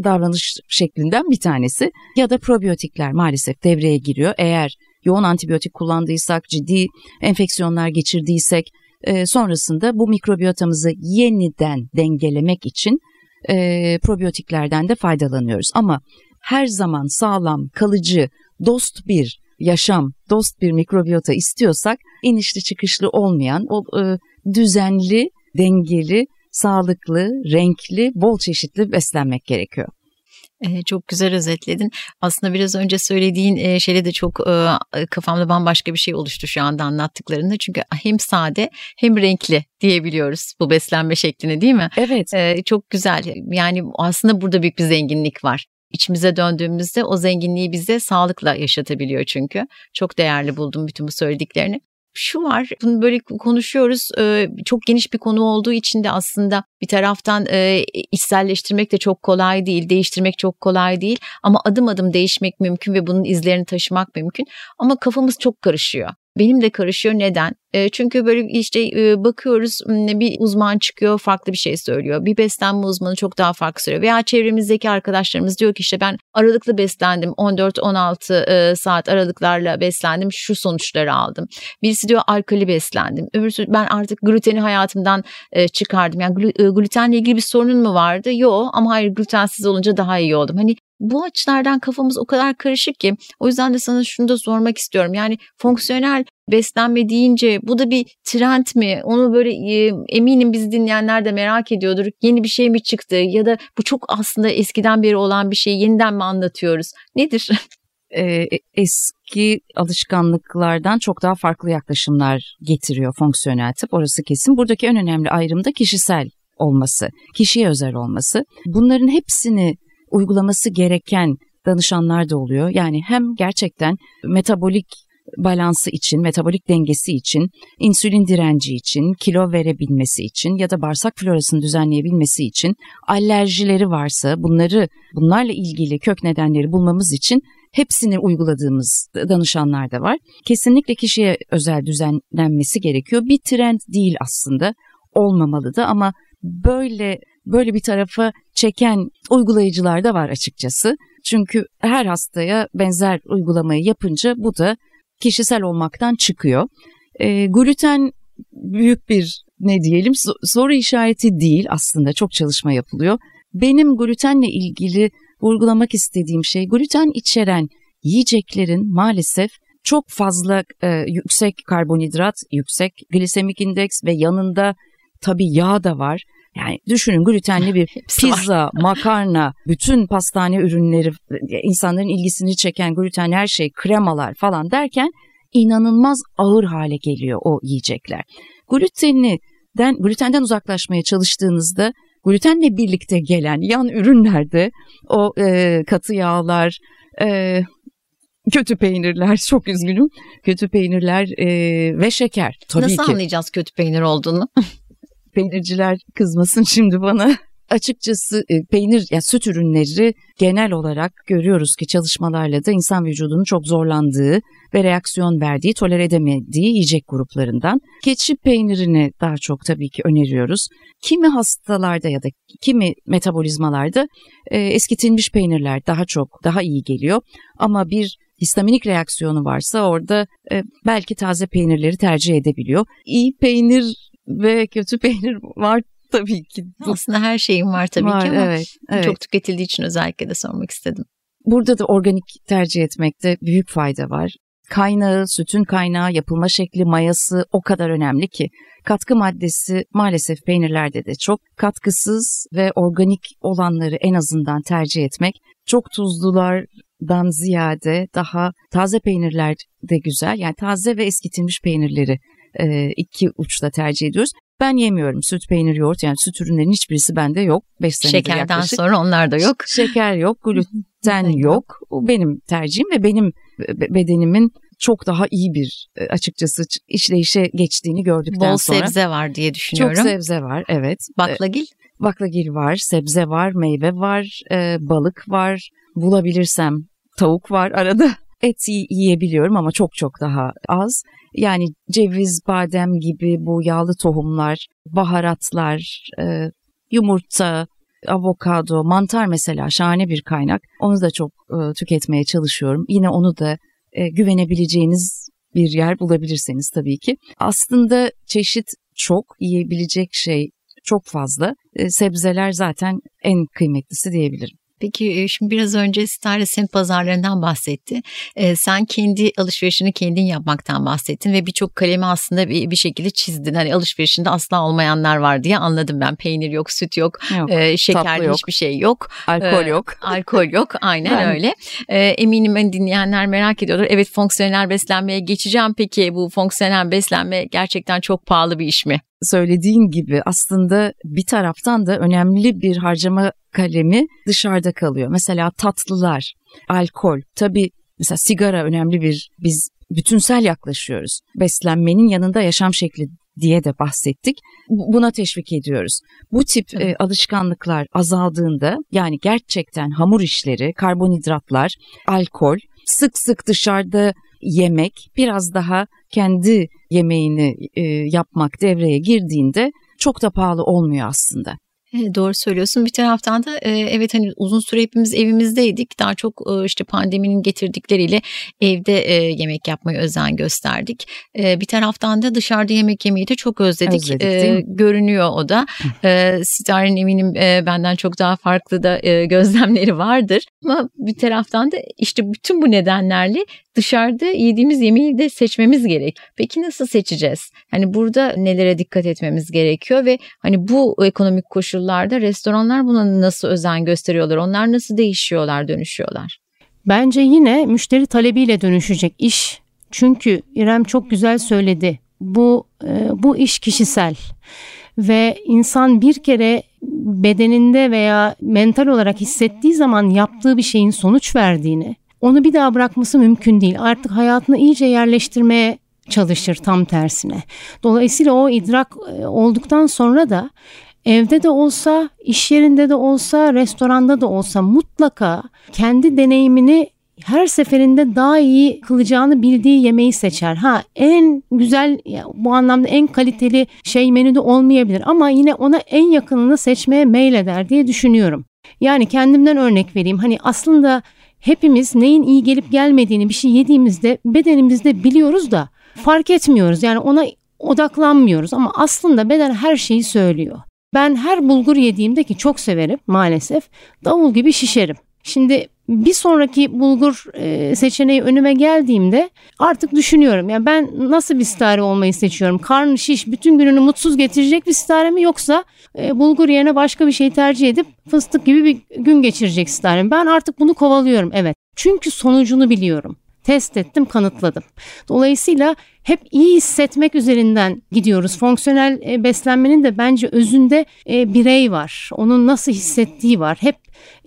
davranış şeklinden bir tanesi ya da probiyotikler maalesef devreye giriyor. Eğer yoğun antibiyotik kullandıysak, ciddi enfeksiyonlar geçirdiysek e, sonrasında bu mikrobiyotamızı yeniden dengelemek için e, probiyotiklerden de faydalanıyoruz. Ama her zaman sağlam, kalıcı, dost bir yaşam, dost bir mikrobiyota istiyorsak inişli çıkışlı olmayan, o e, düzenli, dengeli, sağlıklı, renkli, bol çeşitli beslenmek gerekiyor. Çok güzel özetledin. Aslında biraz önce söylediğin şeyle de çok kafamda bambaşka bir şey oluştu şu anda anlattıklarında. Çünkü hem sade hem renkli diyebiliyoruz bu beslenme şeklini değil mi? Evet. Çok güzel. Yani aslında burada büyük bir zenginlik var. İçimize döndüğümüzde o zenginliği bize sağlıkla yaşatabiliyor çünkü. Çok değerli buldum bütün bu söylediklerini şu var bunu böyle konuşuyoruz çok geniş bir konu olduğu için de aslında bir taraftan içselleştirmek de çok kolay değil değiştirmek çok kolay değil ama adım adım değişmek mümkün ve bunun izlerini taşımak mümkün ama kafamız çok karışıyor. Benim de karışıyor. Neden? E, çünkü böyle işte e, bakıyoruz bir uzman çıkıyor farklı bir şey söylüyor. Bir beslenme uzmanı çok daha farklı söylüyor. Veya çevremizdeki arkadaşlarımız diyor ki işte ben aralıklı beslendim. 14-16 e, saat aralıklarla beslendim. Şu sonuçları aldım. Birisi diyor alkali beslendim. Öbürsü ben artık gluteni hayatımdan çıkardım. Yani glutenle ilgili bir sorunun mu vardı? Yok ama hayır glutensiz olunca daha iyi oldum. Hani bu açılardan kafamız o kadar karışık ki o yüzden de sana şunu da sormak istiyorum. Yani fonksiyonel beslenme deyince bu da bir trend mi? Onu böyle e, eminim biz dinleyenler de merak ediyordur. Yeni bir şey mi çıktı ya da bu çok aslında eskiden beri olan bir şeyi yeniden mi anlatıyoruz? Nedir? E, eski alışkanlıklardan çok daha farklı yaklaşımlar getiriyor fonksiyonel tıp. Orası kesin. Buradaki en önemli ayrım da kişisel olması, kişiye özel olması. Bunların hepsini uygulaması gereken danışanlar da oluyor. Yani hem gerçekten metabolik balansı için, metabolik dengesi için, insülin direnci için, kilo verebilmesi için ya da bağırsak florasını düzenleyebilmesi için, alerjileri varsa bunları bunlarla ilgili kök nedenleri bulmamız için hepsini uyguladığımız danışanlar da var. Kesinlikle kişiye özel düzenlenmesi gerekiyor. Bir trend değil aslında olmamalı da ama böyle böyle bir tarafa çeken uygulayıcılar da var açıkçası. Çünkü her hastaya benzer uygulamayı yapınca bu da kişisel olmaktan çıkıyor. E, gluten büyük bir ne diyelim soru işareti değil aslında çok çalışma yapılıyor. Benim glutenle ilgili vurgulamak istediğim şey gluten içeren yiyeceklerin maalesef çok fazla e, yüksek karbonhidrat, yüksek glisemik indeks ve yanında tabii yağ da var. Yani düşünün glutenli bir pizza, makarna, bütün pastane ürünleri, insanların ilgisini çeken gluten her şey, kremalar falan derken inanılmaz ağır hale geliyor o yiyecekler. Glutenden, glutenden uzaklaşmaya çalıştığınızda glutenle birlikte gelen yan ürünlerde o e, katı yağlar, e, kötü peynirler, çok üzgünüm, kötü peynirler e, ve şeker tabii Nasıl ki. Nasıl anlayacağız kötü peynir olduğunu? peynirciler kızmasın şimdi bana. Açıkçası e, peynir ya süt ürünleri genel olarak görüyoruz ki çalışmalarla da insan vücudunun çok zorlandığı ve reaksiyon verdiği, tolere edemediği yiyecek gruplarından. Keçi peynirini daha çok tabii ki öneriyoruz. Kimi hastalarda ya da kimi metabolizmalarda e, eskitilmiş peynirler daha çok daha iyi geliyor. Ama bir histaminik reaksiyonu varsa orada e, belki taze peynirleri tercih edebiliyor. İyi peynir ve kötü peynir var tabii ki. Aslında her şeyin var tabii var, ki ama evet, evet. çok tüketildiği için özellikle de sormak istedim. Burada da organik tercih etmekte büyük fayda var. Kaynağı, sütün kaynağı, yapılma şekli, mayası o kadar önemli ki. Katkı maddesi maalesef peynirlerde de çok katkısız ve organik olanları en azından tercih etmek. Çok tuzlulardan ziyade daha taze peynirler de güzel. Yani taze ve eskitilmiş peynirleri e, iki uçta tercih ediyoruz. Ben yemiyorum süt, peynir, yoğurt yani süt ürünlerinin hiçbirisi bende yok. 5 senedir Şekerden yaklaşık. sonra onlar da yok. Şeker yok, gluten yok. Bu benim tercihim ve benim bedenimin çok daha iyi bir e, açıkçası işleyişe geçtiğini gördükten Bol sonra. Bol sebze var diye düşünüyorum. Çok sebze var evet. Baklagil? Baklagil var, sebze var, meyve var, e, balık var. Bulabilirsem tavuk var arada. Et yiyebiliyorum ama çok çok daha az. Yani ceviz, badem gibi bu yağlı tohumlar, baharatlar, e, yumurta, avokado, mantar mesela şahane bir kaynak. Onu da çok e, tüketmeye çalışıyorum. Yine onu da e, güvenebileceğiniz bir yer bulabilirseniz tabii ki. Aslında çeşit çok, yiyebilecek şey çok fazla. E, sebzeler zaten en kıymetlisi diyebilirim. Peki şimdi biraz önce Starry Semt pazarlarından bahsetti. Ee, sen kendi alışverişini kendin yapmaktan bahsettin ve birçok kalemi aslında bir, bir şekilde çizdin. Hani alışverişinde asla olmayanlar var diye anladım ben. Peynir yok, süt yok, yok e, şekerli yok. hiçbir şey yok. Alkol yok. E, alkol yok aynen öyle. E, eminim ben dinleyenler merak ediyorlar. Evet fonksiyonel beslenmeye geçeceğim. Peki bu fonksiyonel beslenme gerçekten çok pahalı bir iş mi? Söylediğin gibi aslında bir taraftan da önemli bir harcama kalemi dışarıda kalıyor. Mesela tatlılar, alkol, tabii mesela sigara önemli bir biz bütünsel yaklaşıyoruz. Beslenmenin yanında yaşam şekli diye de bahsettik. Buna teşvik ediyoruz. Bu tip evet. e, alışkanlıklar azaldığında yani gerçekten hamur işleri, karbonhidratlar, alkol, sık sık dışarıda yemek biraz daha kendi yemeğini e, yapmak devreye girdiğinde çok da pahalı olmuyor aslında. Doğru söylüyorsun. Bir taraftan da evet hani uzun süre hepimiz evimizdeydik. Daha çok işte pandeminin getirdikleriyle evde yemek yapmaya özen gösterdik. Bir taraftan da dışarıda yemek yemeyi de çok özledik. özledik görünüyor o da. Star'ın eminim benden çok daha farklı da gözlemleri vardır. Ama bir taraftan da işte bütün bu nedenlerle dışarıda yediğimiz yemeği de seçmemiz gerek. Peki nasıl seçeceğiz? Hani burada nelere dikkat etmemiz gerekiyor ve hani bu ekonomik koşullarda restoranlar buna nasıl özen gösteriyorlar? Onlar nasıl değişiyorlar, dönüşüyorlar? Bence yine müşteri talebiyle dönüşecek iş. Çünkü İrem çok güzel söyledi. Bu bu iş kişisel ve insan bir kere bedeninde veya mental olarak hissettiği zaman yaptığı bir şeyin sonuç verdiğini, onu bir daha bırakması mümkün değil. Artık hayatını iyice yerleştirmeye çalışır tam tersine. Dolayısıyla o idrak e, olduktan sonra da evde de olsa, iş yerinde de olsa, restoranda da olsa mutlaka kendi deneyimini her seferinde daha iyi kılacağını bildiği yemeği seçer. Ha en güzel bu anlamda en kaliteli şey menüde olmayabilir ama yine ona en yakınını seçmeye meyleder diye düşünüyorum. Yani kendimden örnek vereyim. Hani aslında hepimiz neyin iyi gelip gelmediğini bir şey yediğimizde bedenimizde biliyoruz da fark etmiyoruz. Yani ona odaklanmıyoruz ama aslında beden her şeyi söylüyor. Ben her bulgur yediğimde ki çok severim maalesef davul gibi şişerim. Şimdi bir sonraki bulgur e, seçeneği önüme geldiğimde artık düşünüyorum. Yani ben nasıl bir stare olmayı seçiyorum? Karnı şiş, bütün gününü mutsuz getirecek bir stare mi yoksa e, bulgur yerine başka bir şey tercih edip fıstık gibi bir gün geçirecek stare mi? Ben artık bunu kovalıyorum evet. Çünkü sonucunu biliyorum. Test ettim, kanıtladım. Dolayısıyla hep iyi hissetmek üzerinden gidiyoruz. Fonksiyonel e, beslenmenin de bence özünde e, birey var. Onun nasıl hissettiği var. Hep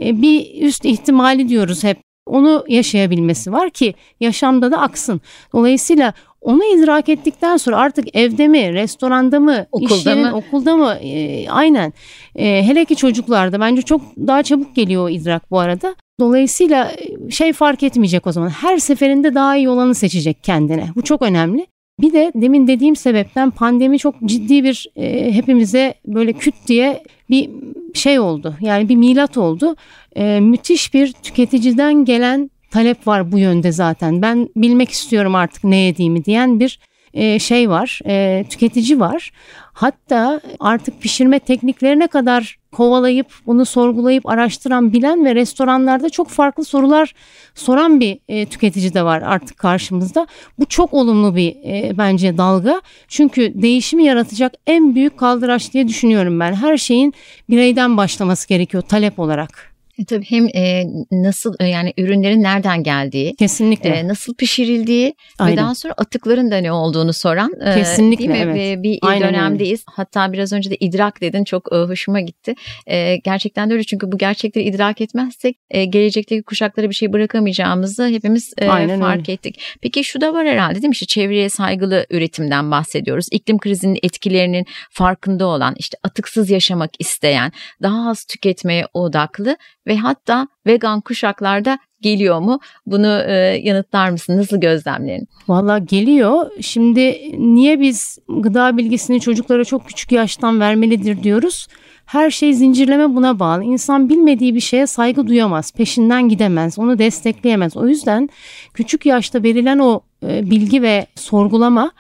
e, bir üst ihtimali diyoruz hep. Onu yaşayabilmesi var ki yaşamda da aksın. Dolayısıyla onu idrak ettikten sonra artık evde mi, restoranda mı, okulda iş yerin, mı? okulda mı? E, aynen. E, hele ki çocuklarda bence çok daha çabuk geliyor o idrak bu arada. Dolayısıyla e, şey fark etmeyecek o zaman. Her seferinde daha iyi olanı seçecek kendine. Bu çok önemli. Bir de demin dediğim sebepten pandemi çok ciddi bir e, hepimize böyle küt diye bir şey oldu. Yani bir milat oldu. E, müthiş bir tüketiciden gelen talep var bu yönde zaten. Ben bilmek istiyorum artık ne yediğimi diyen bir e, şey var, e, tüketici var. Hatta artık pişirme tekniklerine kadar kovalayıp bunu sorgulayıp araştıran bilen ve restoranlarda çok farklı sorular soran bir e, tüketici de var artık karşımızda. Bu çok olumlu bir e, bence dalga. Çünkü değişimi yaratacak en büyük kaldıraç diye düşünüyorum ben. Her şeyin bireyden başlaması gerekiyor talep olarak. E, tabii hem e, nasıl e, yani ürünlerin nereden geldiği, Kesinlikle. e, nasıl pişirildiği Aynen. ve daha sonra atıkların da ne olduğunu soran e, Kesinlikle, değil mi? evet. Ve bir Aynen dönemdeyiz. Hatta biraz önce de idrak dedin çok e, hoşuma gitti. E, gerçekten de öyle çünkü bu gerçekleri idrak etmezsek e, gelecekteki kuşaklara bir şey bırakamayacağımızı hepimiz e, Aynen fark öyle. ettik. Peki şu da var herhalde değil mi? İşte çevreye saygılı üretimden bahsediyoruz. İklim krizinin etkilerinin farkında olan, işte atıksız yaşamak isteyen, daha az tüketmeye odaklı ve hatta vegan kuşaklarda geliyor mu? Bunu e, yanıtlar mısın? Nasıl gözlemlerin? Valla geliyor. Şimdi niye biz gıda bilgisini çocuklara çok küçük yaştan vermelidir diyoruz? Her şey zincirleme buna bağlı. İnsan bilmediği bir şeye saygı duyamaz, peşinden gidemez, onu destekleyemez. O yüzden küçük yaşta verilen o e, bilgi ve sorgulama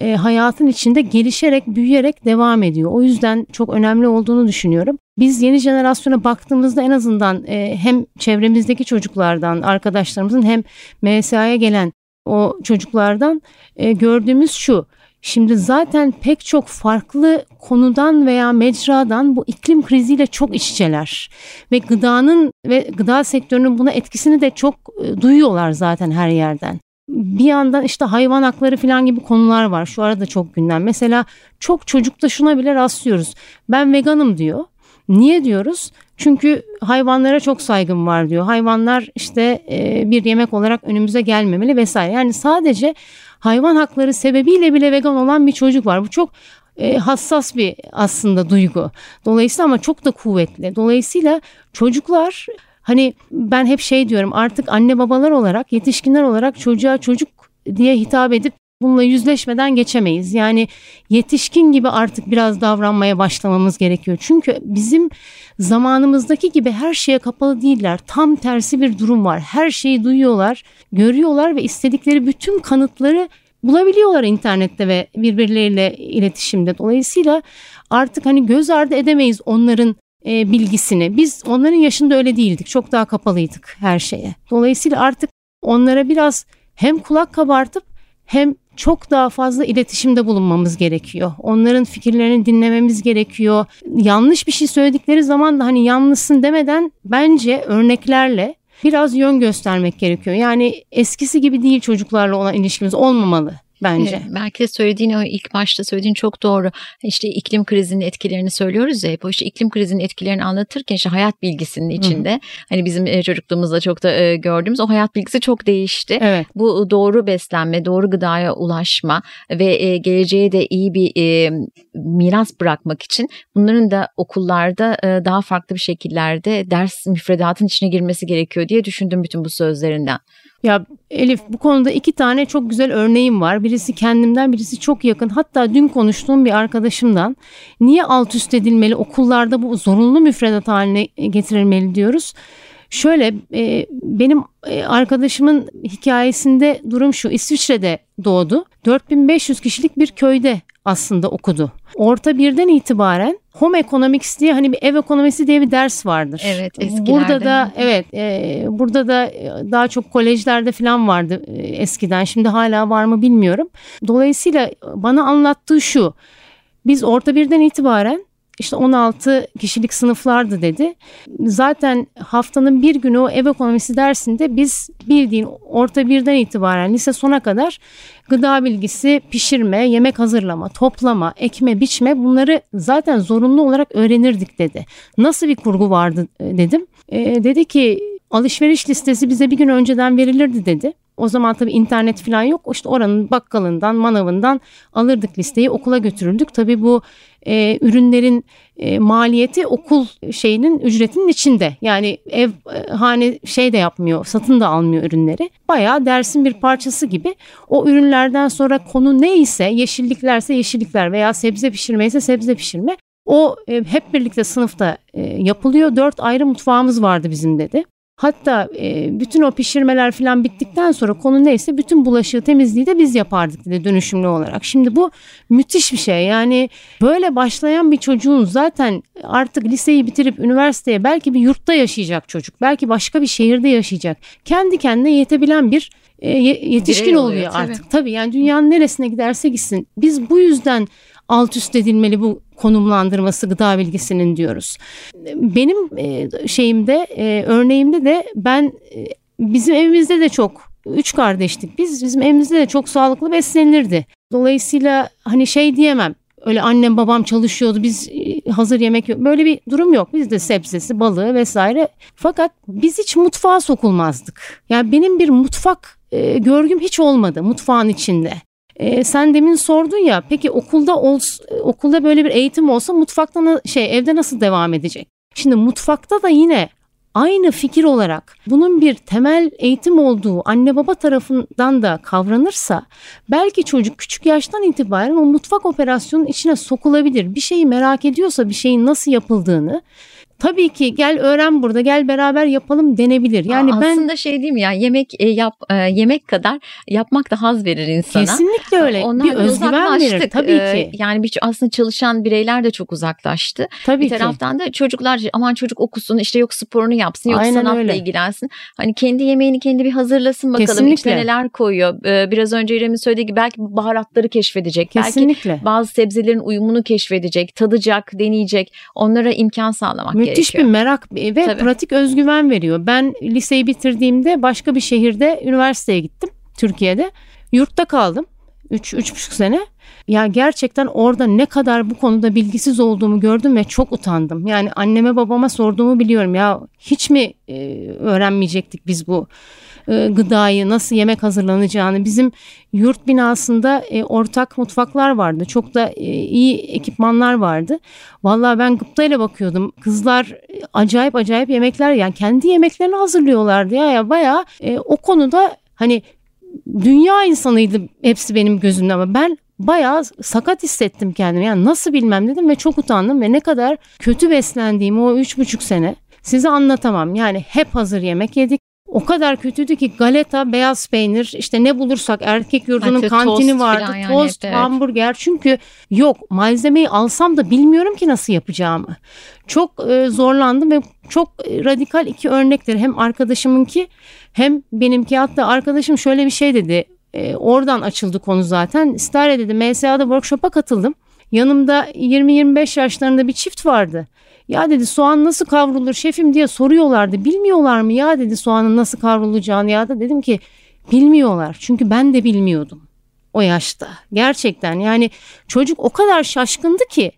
e, hayatın içinde gelişerek, büyüyerek devam ediyor. O yüzden çok önemli olduğunu düşünüyorum. Biz yeni jenerasyona baktığımızda en azından e, hem çevremizdeki çocuklardan, arkadaşlarımızın hem MSA'ya gelen o çocuklardan e, gördüğümüz şu. Şimdi zaten pek çok farklı konudan veya mecradan bu iklim kriziyle çok iç içeler. Ve gıdanın ve gıda sektörünün buna etkisini de çok e, duyuyorlar zaten her yerden. Bir yandan işte hayvan hakları falan gibi konular var. Şu arada çok gündem. Mesela çok çocukta şuna bile rastlıyoruz. Ben veganım diyor. Niye diyoruz? Çünkü hayvanlara çok saygım var diyor. Hayvanlar işte e, bir yemek olarak önümüze gelmemeli vesaire. Yani sadece hayvan hakları sebebiyle bile vegan olan bir çocuk var. Bu çok e, hassas bir aslında duygu. Dolayısıyla ama çok da kuvvetli. Dolayısıyla çocuklar hani ben hep şey diyorum artık anne babalar olarak yetişkinler olarak çocuğa çocuk diye hitap edip bununla yüzleşmeden geçemeyiz. Yani yetişkin gibi artık biraz davranmaya başlamamız gerekiyor. Çünkü bizim zamanımızdaki gibi her şeye kapalı değiller. Tam tersi bir durum var. Her şeyi duyuyorlar, görüyorlar ve istedikleri bütün kanıtları bulabiliyorlar internette ve birbirleriyle iletişimde. Dolayısıyla artık hani göz ardı edemeyiz onların e, bilgisini. Biz onların yaşında öyle değildik. Çok daha kapalıydık her şeye. Dolayısıyla artık onlara biraz hem kulak kabartıp hem çok daha fazla iletişimde bulunmamız gerekiyor. Onların fikirlerini dinlememiz gerekiyor. Yanlış bir şey söyledikleri zaman da hani yanlışsın demeden bence örneklerle biraz yön göstermek gerekiyor. Yani eskisi gibi değil çocuklarla olan ilişkimiz olmamalı. Bence. Evet, belki de söylediğin o ilk başta söylediğin çok doğru. İşte iklim krizinin etkilerini söylüyoruz ya hep o işte iklim krizinin etkilerini anlatırken işte hayat bilgisinin içinde Hı. hani bizim e, çocukluğumuzda çok da e, gördüğümüz o hayat bilgisi çok değişti. Evet. Bu doğru beslenme, doğru gıdaya ulaşma ve e, geleceğe de iyi bir miras bırakmak için bunların da okullarda daha farklı bir şekillerde ders müfredatın içine girmesi gerekiyor diye düşündüm bütün bu sözlerinden. Ya Elif bu konuda iki tane çok güzel örneğim var. Birisi kendimden birisi çok yakın. Hatta dün konuştuğum bir arkadaşımdan niye alt üst edilmeli okullarda bu zorunlu müfredat haline getirilmeli diyoruz. Şöyle e, benim e, arkadaşımın hikayesinde durum şu İsviçre'de doğdu. 4500 kişilik bir köyde aslında okudu. Orta birden itibaren home economics diye hani bir ev ekonomisi diye bir ders vardır. Evet eskilerde. Burada da evet e, burada da daha çok kolejlerde falan vardı e, eskiden. Şimdi hala var mı bilmiyorum. Dolayısıyla bana anlattığı şu. Biz orta birden itibaren işte 16 kişilik sınıflardı dedi. Zaten haftanın bir günü o ev ekonomisi dersinde biz bildiğin orta birden itibaren lise sona kadar gıda bilgisi, pişirme, yemek hazırlama, toplama, ekme, biçme bunları zaten zorunlu olarak öğrenirdik dedi. Nasıl bir kurgu vardı e, dedim. E, dedi ki alışveriş listesi bize bir gün önceden verilirdi dedi. O zaman tabii internet falan yok. İşte oranın bakkalından, manavından alırdık listeyi okula götürürdük. Tabii bu e, ürünlerin e, maliyeti okul şeyinin ücretinin içinde. Yani ev e, hane şey de yapmıyor, satın da almıyor ürünleri. Bayağı dersin bir parçası gibi. O ürünlerden sonra konu neyse, yeşilliklerse yeşillikler veya sebze pişirme ise sebze pişirme. O e, hep birlikte sınıfta e, yapılıyor. Dört ayrı mutfağımız vardı bizim dedi. Hatta e, bütün o pişirmeler falan bittikten sonra konu neyse bütün bulaşığı temizliği de biz yapardık dedi dönüşümlü olarak. Şimdi bu müthiş bir şey yani böyle başlayan bir çocuğun zaten artık liseyi bitirip üniversiteye belki bir yurtta yaşayacak çocuk. Belki başka bir şehirde yaşayacak. Kendi kendine yetebilen bir e, yetişkin oluyor, oluyor artık. Tabii. tabii yani dünyanın neresine giderse gitsin. Biz bu yüzden alt üst edilmeli bu konumlandırması gıda bilgisinin diyoruz. Benim e, şeyimde e, örneğimde de ben e, bizim evimizde de çok üç kardeştik biz bizim evimizde de çok sağlıklı beslenilirdi. Dolayısıyla hani şey diyemem öyle annem babam çalışıyordu biz hazır yemek yok. Böyle bir durum yok. Bizde sebzesi, balığı vesaire. Fakat biz hiç mutfağa sokulmazdık. Yani benim bir mutfak e, görgüm hiç olmadı mutfağın içinde. E, sen demin sordun ya peki okulda ol, okulda böyle bir eğitim olsa mutfakta şey evde nasıl devam edecek? Şimdi mutfakta da yine aynı fikir olarak bunun bir temel eğitim olduğu anne baba tarafından da kavranırsa belki çocuk küçük yaştan itibaren o mutfak operasyonun içine sokulabilir. Bir şeyi merak ediyorsa bir şeyin nasıl yapıldığını tabii ki gel öğren burada gel beraber yapalım denebilir. Yani Aa, ben aslında şey diyeyim ya yemek e, yap e, yemek kadar yapmak da haz verir insana. Kesinlikle öyle. Onlar bir özgüven verir tabii e, ki. Yani bir aslında çalışan bireyler de çok uzaklaştı. Tabii bir taraftan ki. da çocuklar aman çocuk okusun işte yok sporunu yapsın yok Aynen sanatla öyle. ilgilensin. Hani kendi yemeğini kendi bir hazırlasın bakalım Kesinlikle. içine neler koyuyor. Biraz önce İrem'in söylediği gibi belki baharatları keşfedecek. Kesinlikle. Belki bazı sebzelerin uyumunu keşfedecek, tadacak, deneyecek. Onlara imkan sağlamak Müthiş gerekiyor. bir merak ve Tabii. pratik özgüven veriyor. Ben liseyi bitirdiğimde başka bir şehirde üniversiteye gittim Türkiye'de. Yurtta kaldım. 3 üç, buçuk sene. Ya gerçekten orada ne kadar bu konuda bilgisiz olduğumu gördüm ve çok utandım. Yani anneme babama sorduğumu biliyorum. Ya hiç mi e, öğrenmeyecektik biz bu e, gıdayı, nasıl yemek hazırlanacağını. Bizim yurt binasında e, ortak mutfaklar vardı. Çok da e, iyi ekipmanlar vardı. Vallahi ben gıptayla bakıyordum. Kızlar e, acayip acayip yemekler yani kendi yemeklerini hazırlıyorlardı ya. ya bayağı e, o konuda hani dünya insanıydı hepsi benim gözümde ama ben bayağı sakat hissettim kendimi. Yani nasıl bilmem dedim ve çok utandım ve ne kadar kötü beslendiğimi o üç buçuk sene size anlatamam. Yani hep hazır yemek yedik. O kadar kötüydü ki galeta, beyaz peynir, işte ne bulursak erkek yurdunun Hatta kantini tost vardı. Yani tost, evet. hamburger. Çünkü yok malzemeyi alsam da bilmiyorum ki nasıl yapacağımı. Çok e, zorlandım ve çok radikal iki örnektir. Hem arkadaşımınki hem benimki. Hatta arkadaşım şöyle bir şey dedi. E, oradan açıldı konu zaten. İstare dedi MSA'da workshop'a katıldım. Yanımda 20-25 yaşlarında bir çift vardı. Ya dedi soğan nasıl kavrulur şefim diye soruyorlardı. Bilmiyorlar mı ya dedi soğanın nasıl kavrulacağını ya da dedim ki bilmiyorlar. Çünkü ben de bilmiyordum. o yaşta. Gerçekten yani çocuk o kadar şaşkındı ki.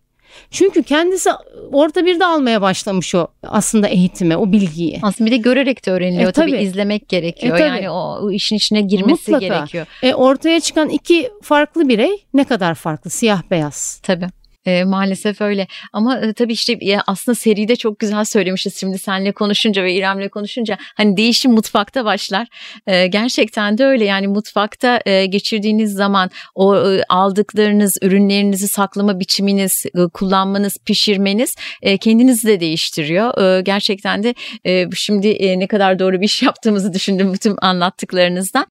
Çünkü kendisi orta bir de almaya başlamış o aslında eğitime, o bilgiyi. Aslında bir de görerek de öğreniliyor. E, tabii. tabii izlemek gerekiyor. E, tabii. Yani o, o işin içine girmesi Mutlaka. gerekiyor. E, ortaya çıkan iki farklı birey ne kadar farklı? Siyah beyaz. Tabii. E, maalesef öyle ama e, tabii işte e, aslında seride çok güzel söylemişiz şimdi seninle konuşunca ve İrem'le konuşunca hani değişim mutfakta başlar. E, gerçekten de öyle yani mutfakta e, geçirdiğiniz zaman o e, aldıklarınız ürünlerinizi saklama biçiminiz, e, kullanmanız, pişirmeniz e, kendinizi de değiştiriyor. E, gerçekten de e, şimdi e, ne kadar doğru bir iş yaptığımızı düşündüm bütün anlattıklarınızdan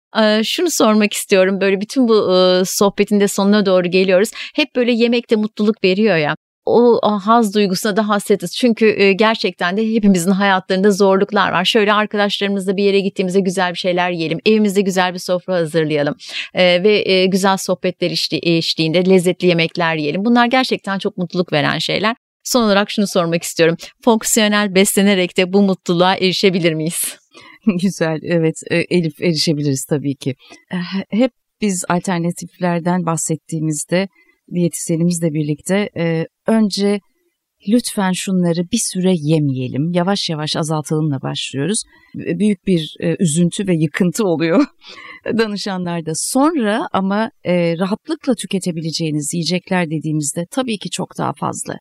şunu sormak istiyorum böyle bütün bu sohbetin de sonuna doğru geliyoruz. Hep böyle yemekte mutluluk veriyor ya o haz duygusuna da hasretiz. Çünkü gerçekten de hepimizin hayatlarında zorluklar var. Şöyle arkadaşlarımızla bir yere gittiğimizde güzel bir şeyler yiyelim. Evimizde güzel bir sofra hazırlayalım. Ve güzel sohbetler eşliğinde lezzetli yemekler yiyelim. Bunlar gerçekten çok mutluluk veren şeyler. Son olarak şunu sormak istiyorum. Fonksiyonel beslenerek de bu mutluluğa erişebilir miyiz? Güzel evet e, Elif erişebiliriz tabii ki. E, hep biz alternatiflerden bahsettiğimizde diyetisyenimizle birlikte e, önce lütfen şunları bir süre yemeyelim, yavaş yavaş azaltalımla başlıyoruz. Büyük bir üzüntü ve yıkıntı oluyor danışanlarda. Sonra ama rahatlıkla tüketebileceğiniz yiyecekler dediğimizde tabii ki çok daha fazla.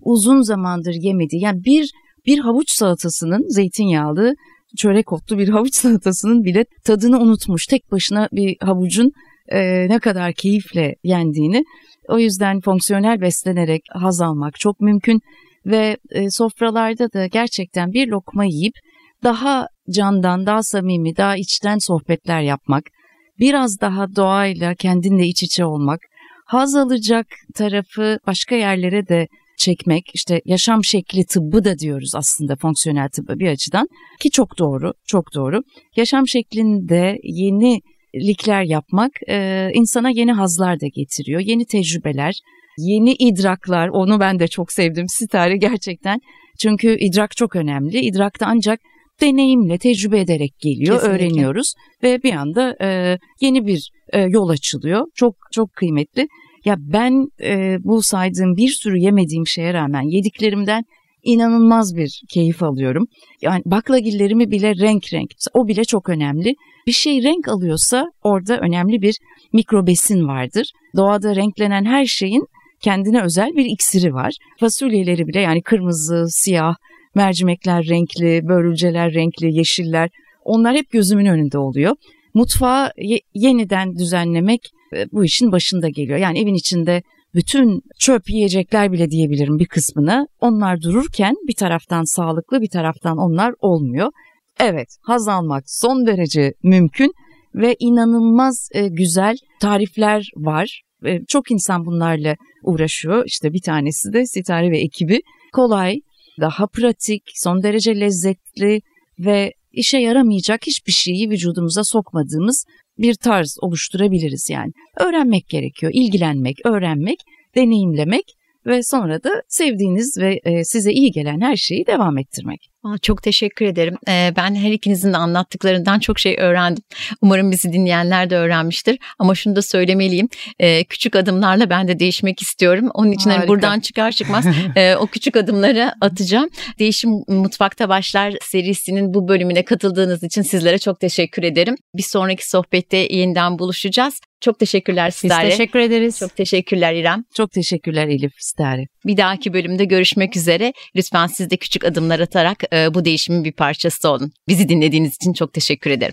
Uzun zamandır yemedi. Yani bir bir havuç salatasının zeytinyağlı çörek otlu bir havuç salatasının bile tadını unutmuş. Tek başına bir havucun e, ne kadar keyifle yendiğini. O yüzden fonksiyonel beslenerek haz almak çok mümkün ve e, sofralarda da gerçekten bir lokma yiyip daha candan, daha samimi, daha içten sohbetler yapmak, biraz daha doğayla kendinle iç içe olmak, haz alacak tarafı başka yerlere de çekmek işte yaşam şekli tıbbı da diyoruz aslında fonksiyonel tıbbı bir açıdan. Ki çok doğru çok doğru. Yaşam şeklinde yenilikler yapmak e, insana yeni hazlar da getiriyor yeni tecrübeler yeni idraklar. Onu ben de çok sevdim Sitare gerçekten. Çünkü idrak çok önemli. İdrakta ancak deneyimle tecrübe ederek geliyor Kesinlikle. öğreniyoruz. Ve bir anda e, yeni bir e, yol açılıyor. Çok çok kıymetli ya ben e, bu saydığım bir sürü yemediğim şeye rağmen yediklerimden inanılmaz bir keyif alıyorum. Yani baklagillerimi bile renk renk. O bile çok önemli. Bir şey renk alıyorsa orada önemli bir mikrobesin vardır. Doğada renklenen her şeyin kendine özel bir iksiri var. Fasulyeleri bile yani kırmızı, siyah, mercimekler renkli, börülceler renkli, yeşiller onlar hep gözümün önünde oluyor. Mutfağı ye- yeniden düzenlemek bu işin başında geliyor. Yani evin içinde bütün çöp yiyecekler bile diyebilirim bir kısmını onlar dururken bir taraftan sağlıklı bir taraftan onlar olmuyor. Evet haz almak son derece mümkün ve inanılmaz e, güzel tarifler var. E, çok insan bunlarla uğraşıyor. İşte bir tanesi de Sitare ve ekibi. Kolay, daha pratik, son derece lezzetli ve işe yaramayacak hiçbir şeyi vücudumuza sokmadığımız bir tarz oluşturabiliriz yani. Öğrenmek gerekiyor, ilgilenmek, öğrenmek, deneyimlemek ve sonra da sevdiğiniz ve e, size iyi gelen her şeyi devam ettirmek. çok teşekkür ederim. Ee, ben her ikinizin de anlattıklarından çok şey öğrendim. Umarım bizi dinleyenler de öğrenmiştir. Ama şunu da söylemeliyim. Ee, küçük adımlarla ben de değişmek istiyorum. Onun için hani buradan çıkar çıkmaz e, o küçük adımları atacağım. Değişim Mutfakta Başlar serisinin bu bölümüne katıldığınız için sizlere çok teşekkür ederim. Bir sonraki sohbette yeniden buluşacağız. Çok teşekkürler Stare. Biz teşekkür ederiz. Çok teşekkürler İrem. Çok teşekkürler Elif Stare. Bir dahaki bölümde görüşmek üzere. Lütfen siz de küçük adımlar atarak e, bu değişimin bir parçası olun. Bizi dinlediğiniz için çok teşekkür ederim.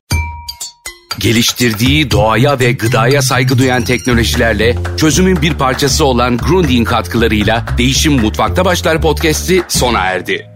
Geliştirdiği doğaya ve gıdaya saygı duyan teknolojilerle çözümün bir parçası olan Grundig katkılarıyla Değişim Mutfakta Başlar podcast'i sona erdi.